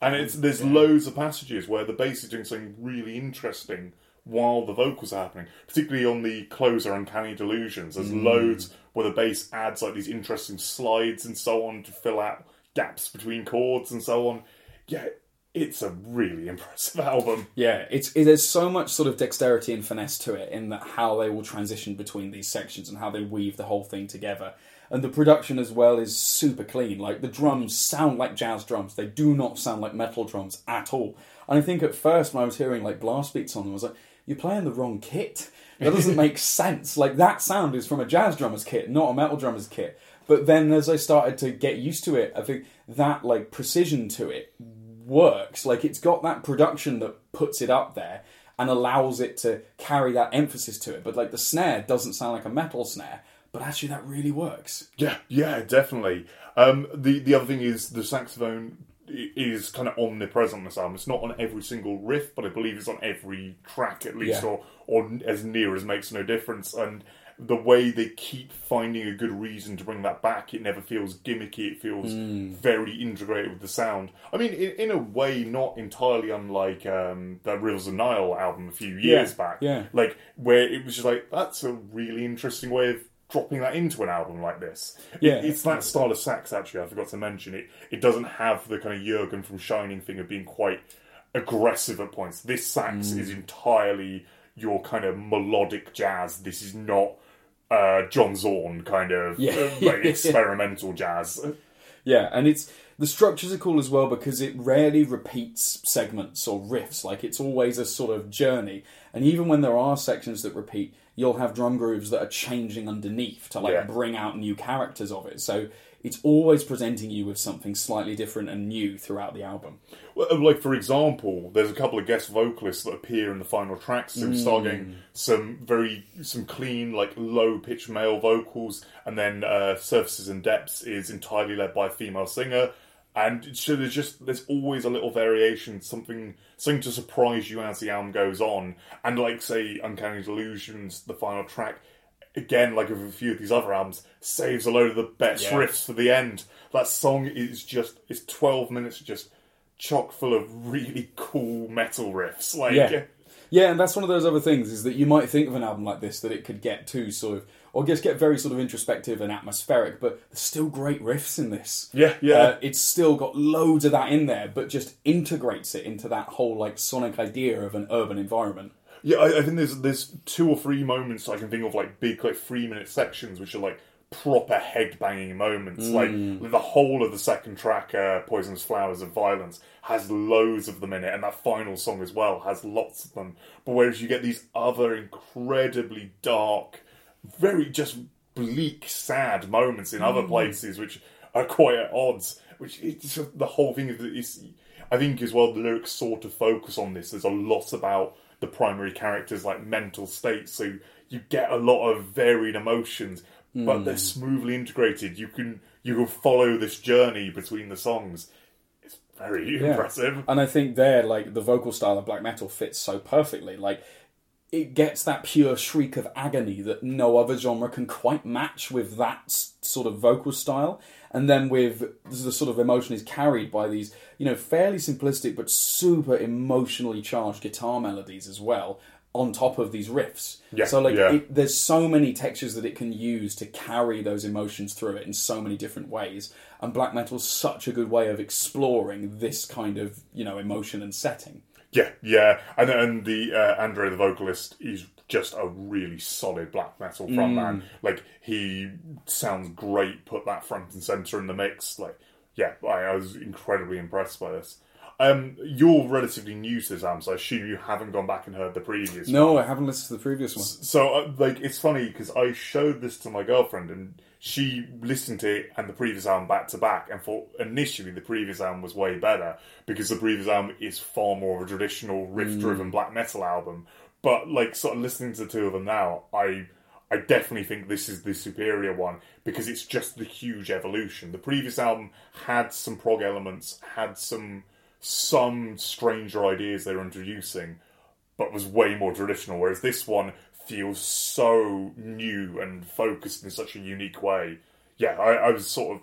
And it's mm, there's loads of passages where the bass is doing something really interesting while the vocals are happening, particularly on the closer Uncanny Delusions. There's mm. loads where the bass adds like these interesting slides and so on to fill out gaps between chords and so on. Yeah, it's a really *laughs* impressive album. Yeah, it's it, there's so much sort of dexterity and finesse to it in that how they will transition between these sections and how they weave the whole thing together. And the production as well is super clean. Like the drums sound like jazz drums; they do not sound like metal drums at all. And I think at first when I was hearing like blast beats on them, I was like, "You're playing the wrong kit. That doesn't *laughs* make sense. Like that sound is from a jazz drummer's kit, not a metal drummer's kit." But then as I started to get used to it, I think that like precision to it works. Like it's got that production that puts it up there and allows it to carry that emphasis to it. But like the snare doesn't sound like a metal snare, but actually that really works. Yeah, yeah, definitely. Um, the the other thing is the saxophone is kind of omnipresent on this album. It's not on every single riff, but I believe it's on every track at least, Yeah. or or as near as makes no difference. And the way they keep finding a good reason to bring that back, it never feels gimmicky. It feels very integrated with the sound. I mean, in, in a way, not entirely unlike um, the Rivers of Nihil album a few years back. yeah. like where it was just like that's a really interesting way of dropping that into an album like this. It- Yeah. it's that style of sax. Actually, I forgot to mention it. It doesn't have the kind of Jurgen from Shining thing of being quite aggressive at points. This sax Mm. is entirely your kind of melodic jazz. This is not uh, John Zorn kind of Yeah. uh, *laughs* like experimental jazz. Yeah, and it's the structures are cool as well because it rarely repeats segments or riffs. Like it's always a sort of journey. And even when there are sections that repeat, you'll have drum grooves that are changing underneath to like Yeah. bring out new characters of it. So it's always presenting you with something slightly different and new throughout the album. Well, like for example, there's a couple of guest vocalists that appear in the final tracks, so we start getting some very some clean, like low pitched male vocals, and then uh, surfaces and depths is entirely led by a female singer. And so there's just there's always a little variation, something something to surprise you as the album goes on. And like say Uncanny Delusions, the final track, again, like with a few of these other albums, saves a load of the best Yeah. riffs for the end. That song is just it's twelve minutes just chock full of really cool metal riffs. Like Yeah. Yeah, and that's one of those other things is that you might think of an album like this that it could get too sort of, or just get very sort of introspective and atmospheric, but there's still great riffs in this. Yeah, yeah. Uh, it's still got loads of that in there, but just integrates it into that whole like sonic idea of an urban environment. Yeah, I, I think there's there's two or three moments I can think of like big like three minute sections which are like proper head banging moments. Like the whole of the second track, uh, "Poisonous Flowers of Violence," has loads of them in it, and that final song as well has lots of them. But whereas you get these other incredibly dark, very just bleak, sad moments in other places which are quite at odds. Which it's just, the whole thing is, is I think as well the lyrics sort of focus on this. There's a lot about the primary characters like mental states, so you get a lot of varied emotions, but they're hmm. smoothly integrated. You can you can follow this journey between the songs. It's very impressive. And I think there, like the vocal style of black metal fits so perfectly. Like it gets that pure shriek of agony that no other genre can quite match with that sort of vocal style. And then with the sort of emotion is carried by these, you know, fairly simplistic but super emotionally charged guitar melodies as well. On top of these riffs, Yeah, so like yeah. it, there's so many textures that it can use to carry those emotions through it in so many different ways. And black metal's such a good way of exploring this kind of you know emotion and setting. Yeah, yeah, and and the uh, Andre, the vocalist, is just a really solid black metal Mm. frontman. Like he sounds great. Put that front and center in the mix. Like yeah, I, I was incredibly impressed by this. Um, you're relatively new to this album, so I assume you haven't gone back and heard the previous. No, one. I haven't listened to the previous one. So, uh, like, it's funny because I showed this to my girlfriend and she listened to it and the previous album back to back and thought initially the previous album was way better because the previous album is far more of a traditional riff-driven mm. black metal album. But like, sort of listening to the two of them now, I I definitely think this is the superior one because it's just the huge evolution. The previous album had some prog elements, had some some stranger ideas they were introducing, but was way more traditional. Whereas this one feels so new and focused in such a unique way. Yeah, I, I was sort of,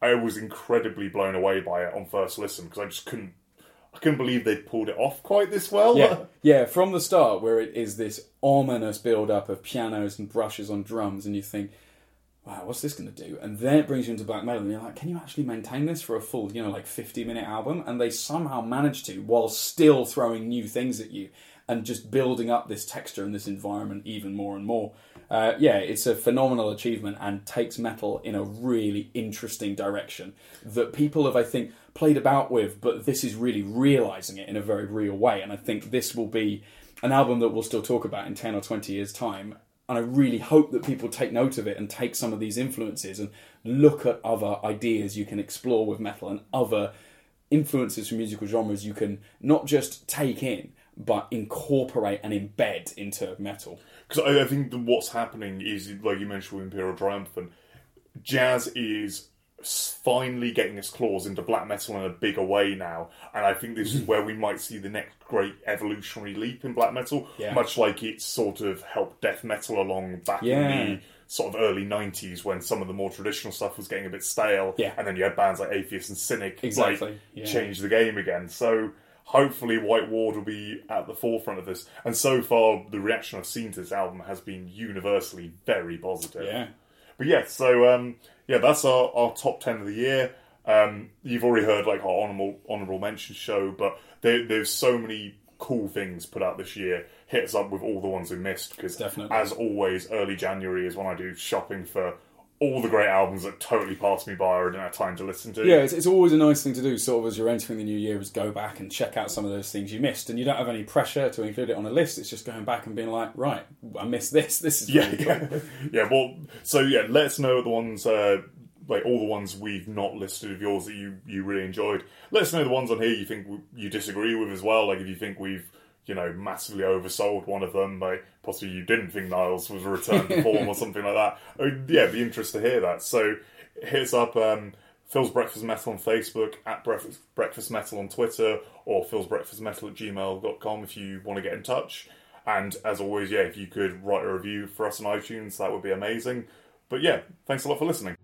I was incredibly blown away by it on first listen because I just couldn't, I couldn't believe they'd pulled it off quite this well. Yeah, yeah. From the start, where it is this ominous build-up of pianos and brushes on drums, and you think, "Wow, what's this going to do?" And then it brings you into black metal, and you're like, "Can you actually maintain this for a full, you know, like 50-minute album?" And they somehow manage to, while still throwing new things at you and just building up this texture and this environment even more and more. Uh, yeah, it's a phenomenal achievement and takes metal in a really interesting direction that people have, I think, played about with, but this is really realizing it in a very real way. And I think this will be an album that we'll still talk about in 10 or 20 years' time. And I really hope that people take note of it and take some of these influences and look at other ideas you can explore with metal and other influences from musical genres you can not just take in, but incorporate and embed into metal. because I, I think that what's happening is like you mentioned with Imperial Triumphant, jazz is finally getting its claws into black metal in a bigger way now, and I think this is *clears throat* where we might see the next great evolutionary leap in black metal, Yeah. much like it sort of helped death metal along back Yeah. in the sort of early 90s when some of the more traditional stuff was getting a bit stale Yeah. and then you had bands like Atheist and Cynic Exactly, like yeah. change the game again so hopefully White Ward will be at the forefront of this and so far the reaction I've seen to this album has been universally very positive Yeah. but yeah so um, yeah that's our, our top 10 of the year um, you've already heard like our honorable honorable mention show but there, there's so many cool things put out this year hit us up with all the ones we missed because Definitely. as always early January is when I do shopping for all the great albums that totally passed me by or I didn't have time to listen to Yeah, it's, it's always a nice thing to do, sort of as you're entering the new year, is go back and check out some of those things you missed. And you don't have any pressure to include it on a list. It's just going back and being like, right, I missed this. This is Yeah, really yeah, cool. *laughs* yeah. Well, so yeah, let us know the ones, uh, like all the ones we've not listed of yours that you you really enjoyed. Let us know the ones on here you think you disagree with as well. Like if you think we've you know massively oversold one of them, like possibly you didn't think Nile's was a return to form or *laughs* something like that. Uh, yeah, it'd be interesting to hear that. So hit us up. Um, Phil's Breakfast Metal on Facebook, at Breakfast, Breakfast Metal on Twitter, or Phil's Breakfast Metal at gmail.com if you want to get in touch. And as always, yeah, if you could write a review for us on iTunes, that would be amazing. But yeah, thanks a lot for listening.